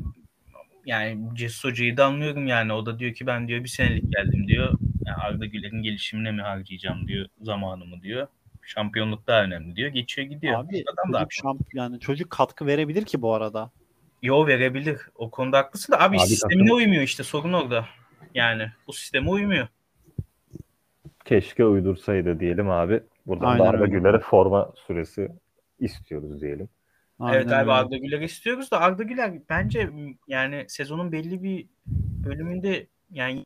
yani Jesus Hoca'yı da anlıyorum yani. O da diyor ki ben diyor bir senelik geldim diyor. Ya Arda Güler'in gelişimine mi harcayacağım diyor zamanımı diyor. Şampiyonluk daha önemli diyor. Geçiyor gidiyor. Abi Adam da çocuk şamp yani çocuk katkı verebilir ki bu arada. Yo verebilir. O konuda haklısın da abi, Abi sistemine takım- uymuyor işte sorun orada. Yani bu sisteme uymuyor. Keşke uydursaydı diyelim abi. Buradan Aynen da Arda. Güler'e forma süresi istiyoruz diyelim. evet Aynen abi öyle. Arda Güler istiyoruz da Arda Güler bence yani sezonun belli bir bölümünde yani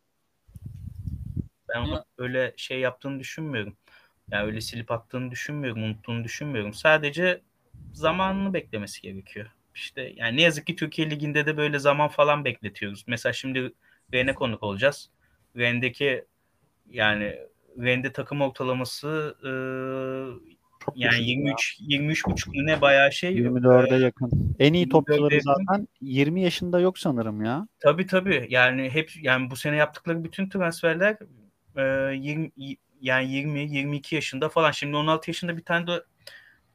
ben öyle şey yaptığını düşünmüyorum. Yani öyle silip attığını düşünmüyorum, unuttuğunu düşünmüyorum. Sadece zamanını beklemesi gerekiyor. İşte yani ne yazık ki Türkiye Ligi'nde de böyle zaman falan bekletiyoruz. Mesela şimdi Ren'e konuk olacağız. Ren'deki yani Ren'de takım ortalaması e, Çok yani düşük ya. 23 23 buçuk ne bayağı şey. 24'e yakın. En iyi 24'e topçuları zaten 20 yaşında yok sanırım ya. Tabii tabii. Yani hep yani bu sene yaptıkları bütün transferler e, 20 yani 20 22 yaşında falan. Şimdi 16 yaşında bir tane de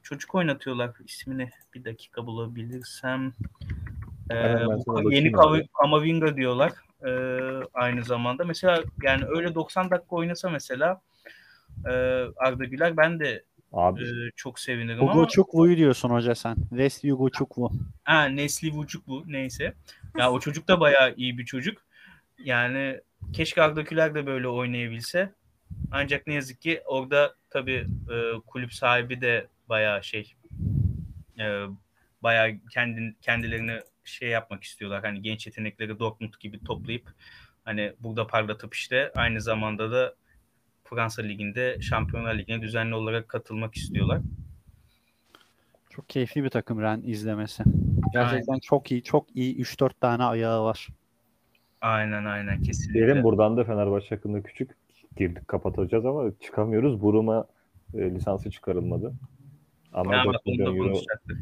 çocuk oynatıyorlar. İsmini bir dakika bulabilirsem. E, ben bu yeni. Kamavinga diyorlar. E, aynı zamanda. Mesela yani öyle 90 dakika oynasa mesela e, Arda Güler ben de Abi e, çok sevinirim ama Hugo Çukvu'yu diyorsun hoca sen. West Hugo Çukwu. Ha Nesli Vucuk bu neyse. Ya o çocuk da bayağı iyi bir çocuk. Yani keşke Arda Güler de böyle oynayabilse. Ancak ne yazık ki orada tabii e, kulüp sahibi de bayağı şey e, bayağı kendin, kendilerini şey yapmak istiyorlar. Hani genç yetenekleri Dortmund gibi toplayıp hani burada parlatıp işte aynı zamanda da Fransa Ligi'nde Şampiyonlar Ligi'ne düzenli olarak katılmak istiyorlar. Çok keyifli bir takım Ren izlemesi. Gerçekten çok iyi, çok iyi 3-4 tane ayağı var. Aynen aynen kesinlikle. diyelim buradan da Fenerbahçe hakkında küçük girdik kapatacağız ama çıkamıyoruz. Buruma e, lisansı çıkarılmadı. Ama Ha, 4 bak, onu da milyon euro konuşacaktık.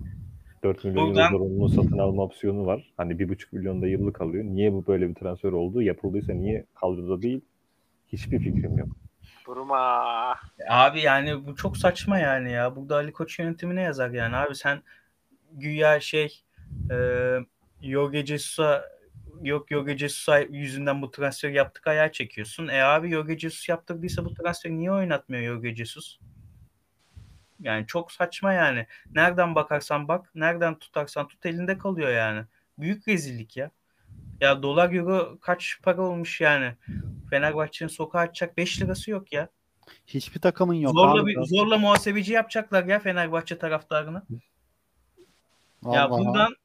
4 milyon Buradan- euro zorunlu satın alma opsiyonu var. Hani 1,5 milyon da yıllık alıyor. Niye bu böyle bir transfer oldu? Yapıldıysa niye kadroda değil? Hiçbir fikrim yok. Buruma. Abi yani bu çok saçma yani ya. Burada Ali Koç yönetimine yazar yani. Abi sen güya şey e, Jorge Jesus'a yok Jorge Jesus'a yüzünden bu transferi yaptık ayağa çekiyorsun. E abi Jorge Jesus yaptırdıysa bu transferi niye oynatmıyor Jorge Jesus? Yani çok saçma yani. Nereden bakarsan bak, nereden tutarsan tut elinde kalıyor yani. Büyük rezillik ya. Ya dolar euro kaç para olmuş yani. Fenerbahçe'nin sokağa açacak 5 lirası yok ya. Hiçbir takımın yok zorla abi. bir, zorla muhasebeci yapacaklar ya Fenerbahçe taraftarını. Ya Vallahi. buradan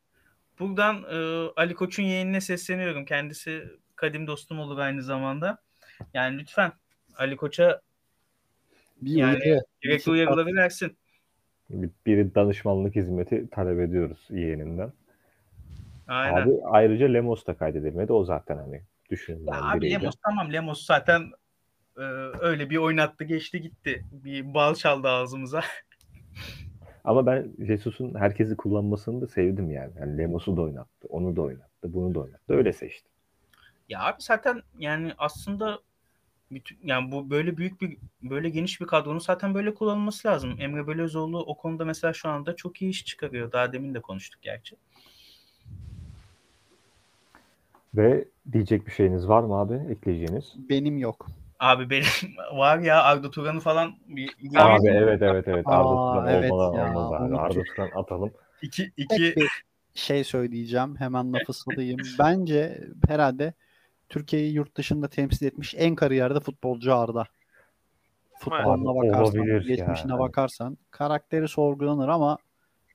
buradan e, Ali Koç'un yeğenine sesleniyorum. Kendisi kadim dostum olur aynı zamanda. Yani lütfen Ali Koç'a bir yani- uyarı. gerekli uyarıları versin. Bir, bir danışmanlık hizmeti talep ediyoruz yeğeninden. Aynen. Abi ayrıca Lemos da kaydedilmedi. O zaten hani düşünülen abi biriydi. Lemos tamam Lemos zaten e, öyle bir oynattı geçti gitti. Bir bal çaldı ağzımıza. [LAUGHS] Ama ben Jesus'un herkesi kullanmasını da sevdim yani. yani Lemos'u da oynattı, onu da oynattı, bunu da oynattı. Öyle seçti. Ya abi zaten yani aslında bütün, yani bu böyle büyük bir böyle geniş bir kadronun zaten böyle kullanılması lazım. Emre Belözoğlu o konuda mesela şu anda çok iyi iş çıkarıyor. Daha demin de konuştuk gerçi. Ve diyecek bir şeyiniz var mı abi? Ekleyeceğiniz? Benim yok. Abi benim [LAUGHS] var ya Arda Turan'ı falan bir, Abi evet evet evet. Arda Aa, Turan evet olmadan ya, olmaz abi. Arda Turan atalım. iki, Tek iki bir şey söyleyeceğim. Hemen lafı salayım. Bence herhalde Türkiye'yi yurt dışında temsil etmiş en kariyerde futbolcu Arda. Futboluna Abi, bakarsan, geçmişine ya. bakarsan karakteri sorgulanır ama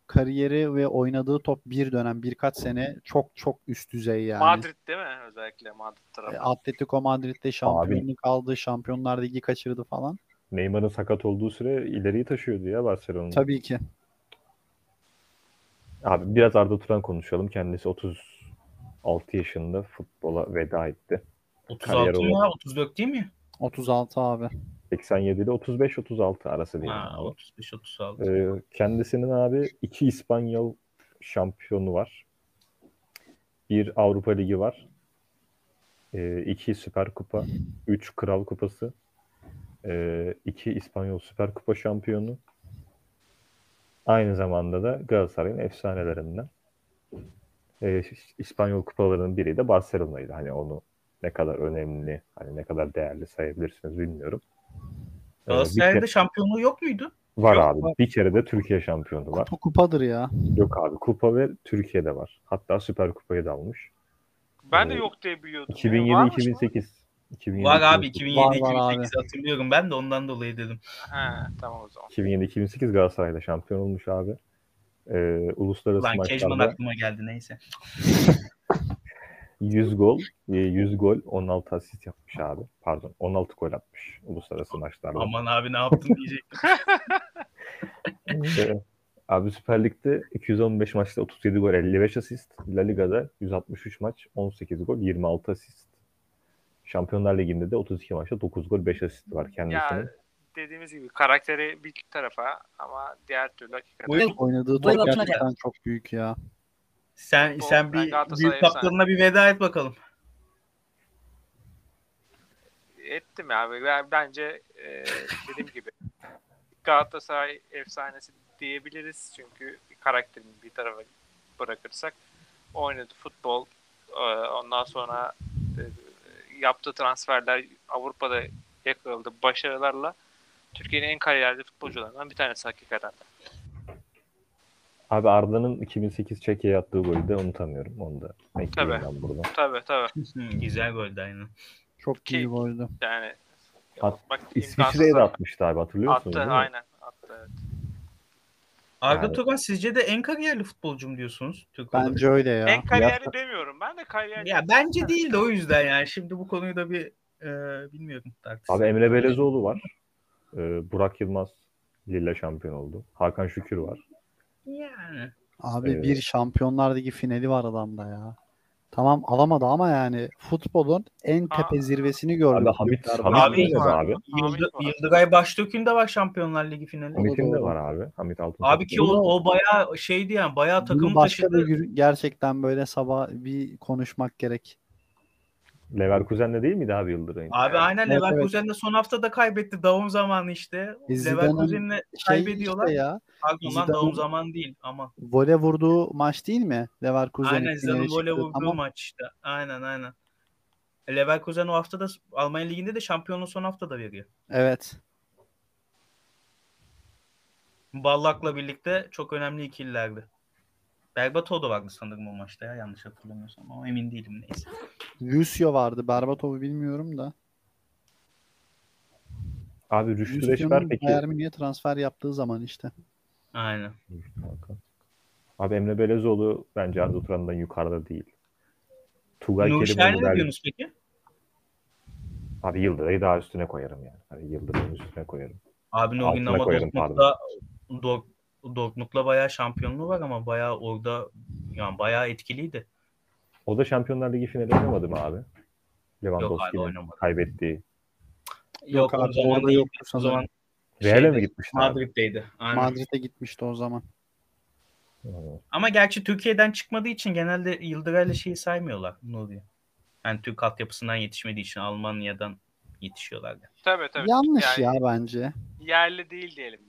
kariyeri ve oynadığı top bir dönem birkaç sene çok çok üst düzey yani. Madrid değil mi? Özellikle Madrid E, tarafı. Atletico Madrid'de şampiyonluk aldı, Şampiyonlar Ligi kaçırdı falan. Neymar'ın sakat olduğu süre ileriyi taşıyordu ya Barcelona'da. Tabii ki. Abi biraz Arda Turan konuşalım. Kendisi 36 yaşında futbola veda etti. 36 kariyer mı ya? olarak. 34 değil mi? 36 abi. 87 ile 35-36 arası diyelim. Ha, abi. 35 36. Ee, kendisinin abi iki İspanyol şampiyonu var. Bir Avrupa Ligi var. Ee, iki Süper Kupa, üç Kral Kupası, ee, iki İspanyol Süper Kupa şampiyonu. Aynı zamanda da Galatasaray'ın efsanelerinden. Ee, İspanyol kupalarının biri de Barcelona'ydı. Hani onu ne kadar önemli, hani ne kadar değerli sayabilirsiniz bilmiyorum. Bir Galatasaray'da kere- şampiyonluğu yok muydu? var yok, abi. Bir kere de Türkiye şampiyonu var. Kupa kupadır ya. Yok abi kupa ve Türkiye'de var. Hatta Süper Kupayı da almış. Ben de Ee, yok diye biliyordum. Varmış mı? 2007-2008. 2007, Var abi 2008. 2007-2008 hatırlıyorum ben de ondan dolayı dedim. He tamam o zaman. 2007-2008 Galatasaray'da şampiyon olmuş abi. Ee, uluslararası Lan Kejman maçlarda aklıma geldi neyse. [LAUGHS] 100 gol, e, 100 gol, 16 asist yapmış abi. Pardon, 16 gol atmış uluslararası maçlarda. Aman abi ne yaptın diyecektim. [LAUGHS] Ee, abi Süper Lig'de 215 maçta 37 gol, 55 asist. La Liga'da 163 maç, 18 gol, 26 asist. Şampiyonlar Ligi'nde de 32 maçta 9 gol, 5 asist var kendisinin. Ya dediğimiz gibi karakteri bir tarafa ama diğer türlü hakikaten. Buyur. Oynadığı Buyur top gerçekten çok büyük ya. Sen Bu- sen bir büyük kaptanına bir veda et bakalım. Ettim ya. Ben, bence e, dediğim gibi Galatasaray efsanesi diyebiliriz. Çünkü karakterini bir tarafa bırakırsak oynadı futbol e, ondan sonra e, yaptığı transferler Avrupa'da yakaladı başarılarla Türkiye'nin en kariyerli futbolcularından bir tanesi hakikaten. Abi Arda'nın 2008 Çekya'ya attığı golü de unutamıyorum. Onu da ekleyeyim Tabii. ben burada. Tabii tabii. [LAUGHS] Güzel goldü aynen. Çok Ki- iyi goldü. Yani At- bak, İsviçre'ye de atmıştı abi hatırlıyor musunuz? Attı aynen. Attı, evet. Arda Yani- Turan sizce de en kariyerli futbolcu mu diyorsunuz? Türk olarak? Bence öyle ya. En kariyerli demiyorum. Ben de kariyerli. Ya bence değil de o yüzden yani. Şimdi bu konuyu da bir e, bilmiyorum tartışsın. Abi Emre Belezoğlu var. Ee, Burak Yılmaz Lille şampiyon oldu. Hakan Şükür var. Yani. Abi Evet. bir Şampiyonlar Ligi finali var adamda ya. Tamam alamadı ama yani futbolun en tepe Aa. zirvesini gördük. Abi Hamit. Hamit Abi- nerede abi? Yıldı, var. Yıldıray Başdökün de var Şampiyonlar Ligi finali. Hamit'in de var abi. Hamit Altın. Abi ki o, o bayağı şeydi yani bayağı takım başka taşıdı. bir gün gerçekten böyle sabah bir konuşmak gerek. Leverkusen'de değil miydi abi Yıldıray'ın? Abi aynen Evet, Leverkusen de son haftada kaybetti. Davum zamanı işte. Leverkusen'le Şey kaybediyorlar. işte ya. Pardon davum zamanı değil ama. Vole vurduğu maç değil mi? Leverkusen'in Aynen Zidane'ın çıktığı. vurduğu Tamam. maç işte. Aynen aynen. Leverkusen o haftada Almanya Ligi'nde de şampiyonluğu son haftada veriyor. Evet. Ballak'la birlikte çok önemli ikililerdi. Berbatov da vardı sanırım o maçta ya yanlış hatırlamıyorsam ama emin değilim neyse. Lucio vardı. Berbatov'u bilmiyorum da. Abi Rüştü Reşber Lucio'nun peki. Bayern Münih'e transfer yaptığı zaman işte. Aynen. Abi Emre Belezoğlu bence Arda Turan'dan yukarıda değil. Tugay Nur Kerimoğlu Şahin'e ne diyorsunuz peki? Abi Yıldıray'ı daha üstüne koyarım yani. Hani Yıldıray'ın üstüne koyarım. Abi Altına Nogin ama koyarım, Dortmund'da Dor- Dortmund'la bayağı şampiyonluğu var ama bayağı orada yani bayağı etkiliydi. O da Şampiyonlar Ligi finali oynamadı mı abi? Yok Lewandowski'nin kaybettiği. Yok, abi, o zaman orada yoktu O zaman Real'e mi gitmişti? Madrid'deydi. Aynen. Madrid'e gitmişti o zaman. Hı. Ama gerçi Türkiye'den çıkmadığı için genelde Yıldıray'la şeyi saymıyorlar Nuri. Yani Türk altyapısından yetişmediği için Almanya'dan yetişiyorlar. Tabii tabii. Yanlış Yani ya bence. Yerli değil diyelim.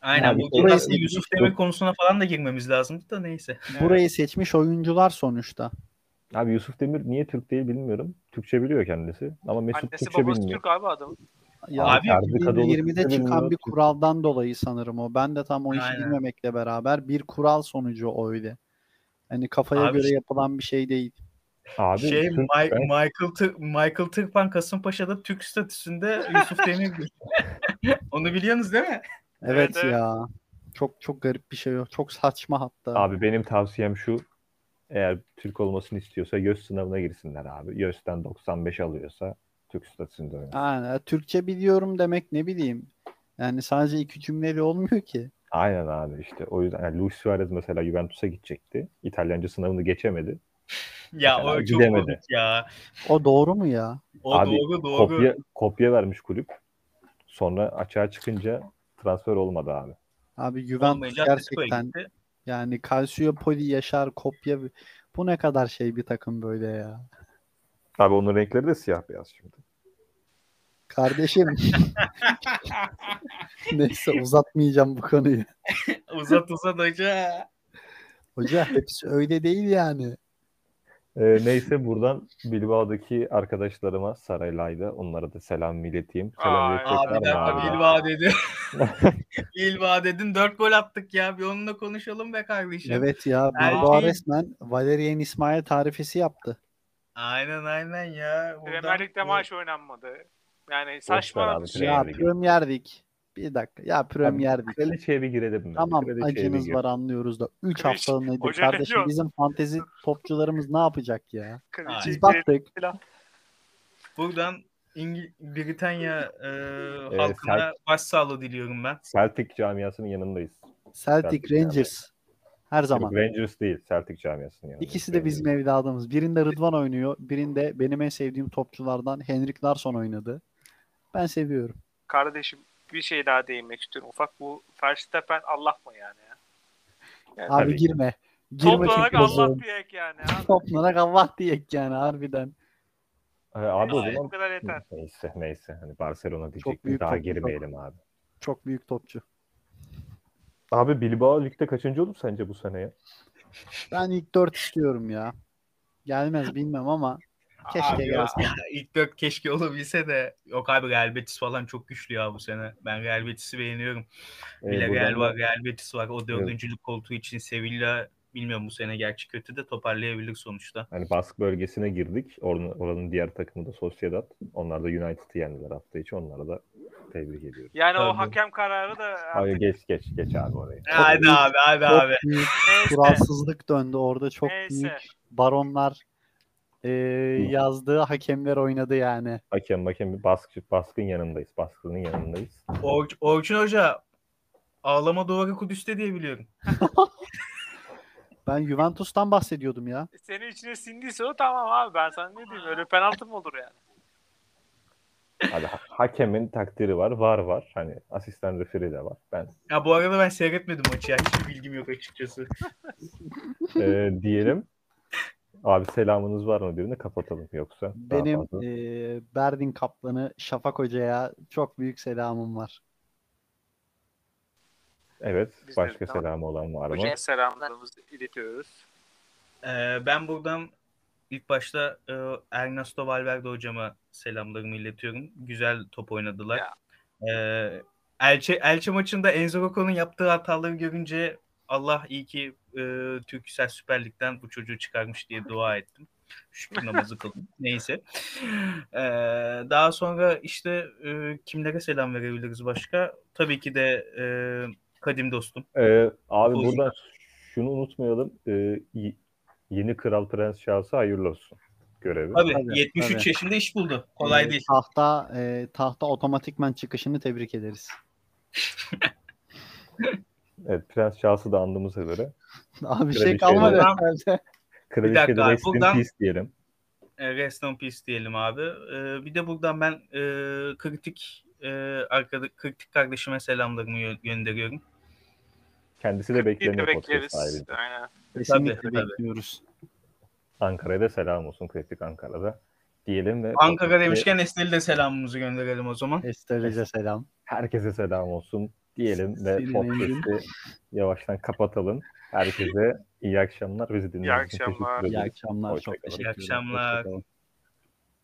Aynen Yani bu burayı- Yusuf Demir konusuna falan da girmemiz lazımdı da neyse. [LAUGHS] Burayı seçmiş oyuncular sonuçta. Abi Yusuf Demir niye Türk değil bilmiyorum. Türkçe biliyor kendisi. Ama Mesut Annesi Türkçe babası bilmiyor. Türk abi adamın. Ya Abi, Ferdi Kadıoğlu 2020'de Türkçe çıkan bilmiyor. bir kuraldan dolayı sanırım o. Ben de tam o işi Aynen. bilmemekle beraber bir kural sonucu öyle. Hani kafaya Abi göre yapılan bir şey değil. Abi şey Türk- ben- Michael Tır- Michael Tırpan Kasımpaşa'da Türk statüsünde Yusuf Demir. [LAUGHS] Onu biliyorsunuz değil mi? Evet, evet. ya. Çok çok garip bir şey o. Çok saçma hatta. Abi benim tavsiyem şu. Eğer Türk olmasını istiyorsa YÖS sınavına girsinler abi. YÖS'ten 95 alıyorsa Türk statüsünde oynasın. Aynen. Türkçe biliyorum demek ne bileyim. Yani sadece iki cümleyle olmuyor ki. Aynen abi işte. O yüzden yani Luis Suarez mesela Juventus'a gidecekti. İtalyanca sınavını geçemedi. [LAUGHS] Ya Mesela o çok gidemedi. ya. O doğru mu ya? O Abi, doğru doğru. Kopya kopya vermiş kulüp. Sonra açığa çıkınca transfer olmadı abi. Abi Juventus gerçekten yani Calciopoli, Yaşar, Kopya bu ne kadar şey bir takım böyle ya. Abi onun renkleri de siyah beyaz şimdi. Kardeşim. [LAUGHS] Neyse uzatmayacağım bu konuyu. [LAUGHS] Uzat uzat hoca. Hoca hepsi öyle değil yani. Ee, neyse buradan Bilbao'daki arkadaşlarıma Saraylay'da onlara da selam ileteyim. Selam iletecekler Abi abi? Bilbao dedi. [LAUGHS] Bilbao dedin 4 gol attık ya. Bir onunla konuşalım be kardeşim. Evet ya Bilbao şey- resmen Valerian İsmail tarifesi yaptı. Aynen aynen ya. Premier Buradan- Lig'de maç oynanmadı. Yani saçma bir şey. Premier Ya. Premier Lig. Bir dakika. Ya Premier Lig. Kraliçeye bir girelim mi? Tamam Kraliçeye acınız gir. var anlıyoruz da 3 Kraliçe- haftalığına nedir Hoca ne kardeşim diyor? bizim fantezi [LAUGHS] topçularımız ne yapacak ya? Biz girelim baktık. Buradan İngil Britanya e, Ee, halkına başsağlığı diliyorum ben. Celtic camiasının yanındayız. Celtic Celtic yani. Rangers. Her zaman. Yok, Rangers değil, Celtic camiasının yanındayız. İkisi de bizim evladımız. Birinde Rıdvan oynuyor. Birinde benim en sevdiğim topçulardan Henrik Larsson oynadı. Ben seviyorum. Kardeşim bir şey daha değinmek istiyorum. Ufak bu Verstappen Allah mı yani ya? Yani Abi Tabii girme. Girme toplanak çok Allah diyek yani. [LAUGHS] Abi. Toplanak Allah diyek yani harbiden. Ee, abi o zaman kadar yeter. neyse neyse hani Barcelona büyük daha toplu girmeyelim abi. Çok büyük topçu. Abi Bilbao ligde kaçıncı olur sence bu sene ya? Ben ilk 4 istiyorum ya. Gelmez bilmem ama keşke Abi ya, gelse. [LAUGHS] ilk dört keşke olabilse de yok abi Real Betis falan çok güçlü ya bu sene. Ben Real Betis'i beğeniyorum. Ee, Villarreal var, Real Betis var. O dördüncülük koltuğu için Sevilla bilmiyorum bu sene gerçi kötü de toparlayabilir sonuçta. Hani Bask bölgesine girdik. Oranın, oranın diğer takımı da Sociedad. Onlar da United'ı yendiler hafta içi. Onlara da tebrik ediyorum. Yani o Tabii. hakem kararı da Hayır artık geç geç geç abi orayı. Hadi abi hadi Çok abi. büyük neyse. kuralsızlık döndü orada. Çok Neyse. büyük baronlar e, yazdığı hakemler oynadı yani. Hakem hakem Bask, Bask'ın yanındayız. Baskı'nın yanındayız. Or- Orçun Hoca ağlama duvarı Kudüs'te diye biliyorum. Ben Juventus'tan bahsediyordum ya. Senin içine sindiyse o tamam abi ben sana ne diyeyim öyle penaltı mı olur yani? Hadi ha- hakemin takdiri var, var var. Hani asistan referi de var. Ben Ya bu arada ben seyretmedim maçı ya. Hiçbir bilgim yok açıkçası. e, diyelim. Abi selamınız var mı birine kapatalım yoksa. Benim fazla. e, Berdin kaplanı Şafak Hoca'ya çok büyük selamım var. Evet. Biz de- Başka tamam. selamı olan var mı? Hocaya selamlarımızı iletiyoruz. Ee, ben buradan ilk başta e, Ernesto Valverde hocama selamlarımı iletiyorum. Güzel top oynadılar. Ee, Elche, Elche maçında Enzo Roco'nun yaptığı hataları görünce Allah iyi ki e, Türksel Süper Lig'den bu çocuğu çıkarmış diye dua [LAUGHS] ettim. Şükür namazı kıldım. Neyse. Ee, daha sonra işte e, kimlere selam verebiliriz başka? Tabii ki de e, kadim dostum. Ee, abi Buyurun. buradan şunu unutmayalım. Ee, y- yeni Kral Prens şahsı hayırlı olsun görevi. Tabii, Tabii, 73 tabii. yaşında iş buldu. Kolay E, değil. Tahta e, tahta otomatikman çıkışını tebrik ederiz. [LAUGHS] Evet, Prens şahsı da andığımıza göre [LAUGHS] Daha bir şey kalmadı herhalde. [LAUGHS] Kraliçe dakika de abi, rest in buradan- peace diyelim. E, Rest in peace diyelim abi. E, bir de buradan ben e, kritik e, arkada, kritik kardeşime selamlarımı gö- gönderiyorum. Kendisi de Bir de bekleniyor bekleriz. Aynen. Kesinlikle Tabii, tabii. bekliyoruz. Ankara'ya da selam olsun Kritik Ankara'da diyelim ve Ankara demişken Estel'i de selamımızı gönderelim o zaman. Estelece selam. herkese selam olsun diyelim ve podcast'i yavaştan kapatalım. Herkese iyi akşamlar. Bizi dinlediğiniz için akşamlar. teşekkür İyi ederiz. akşamlar. Çok teşekkür ederim. İyi akşamlar. Hoşçakalın.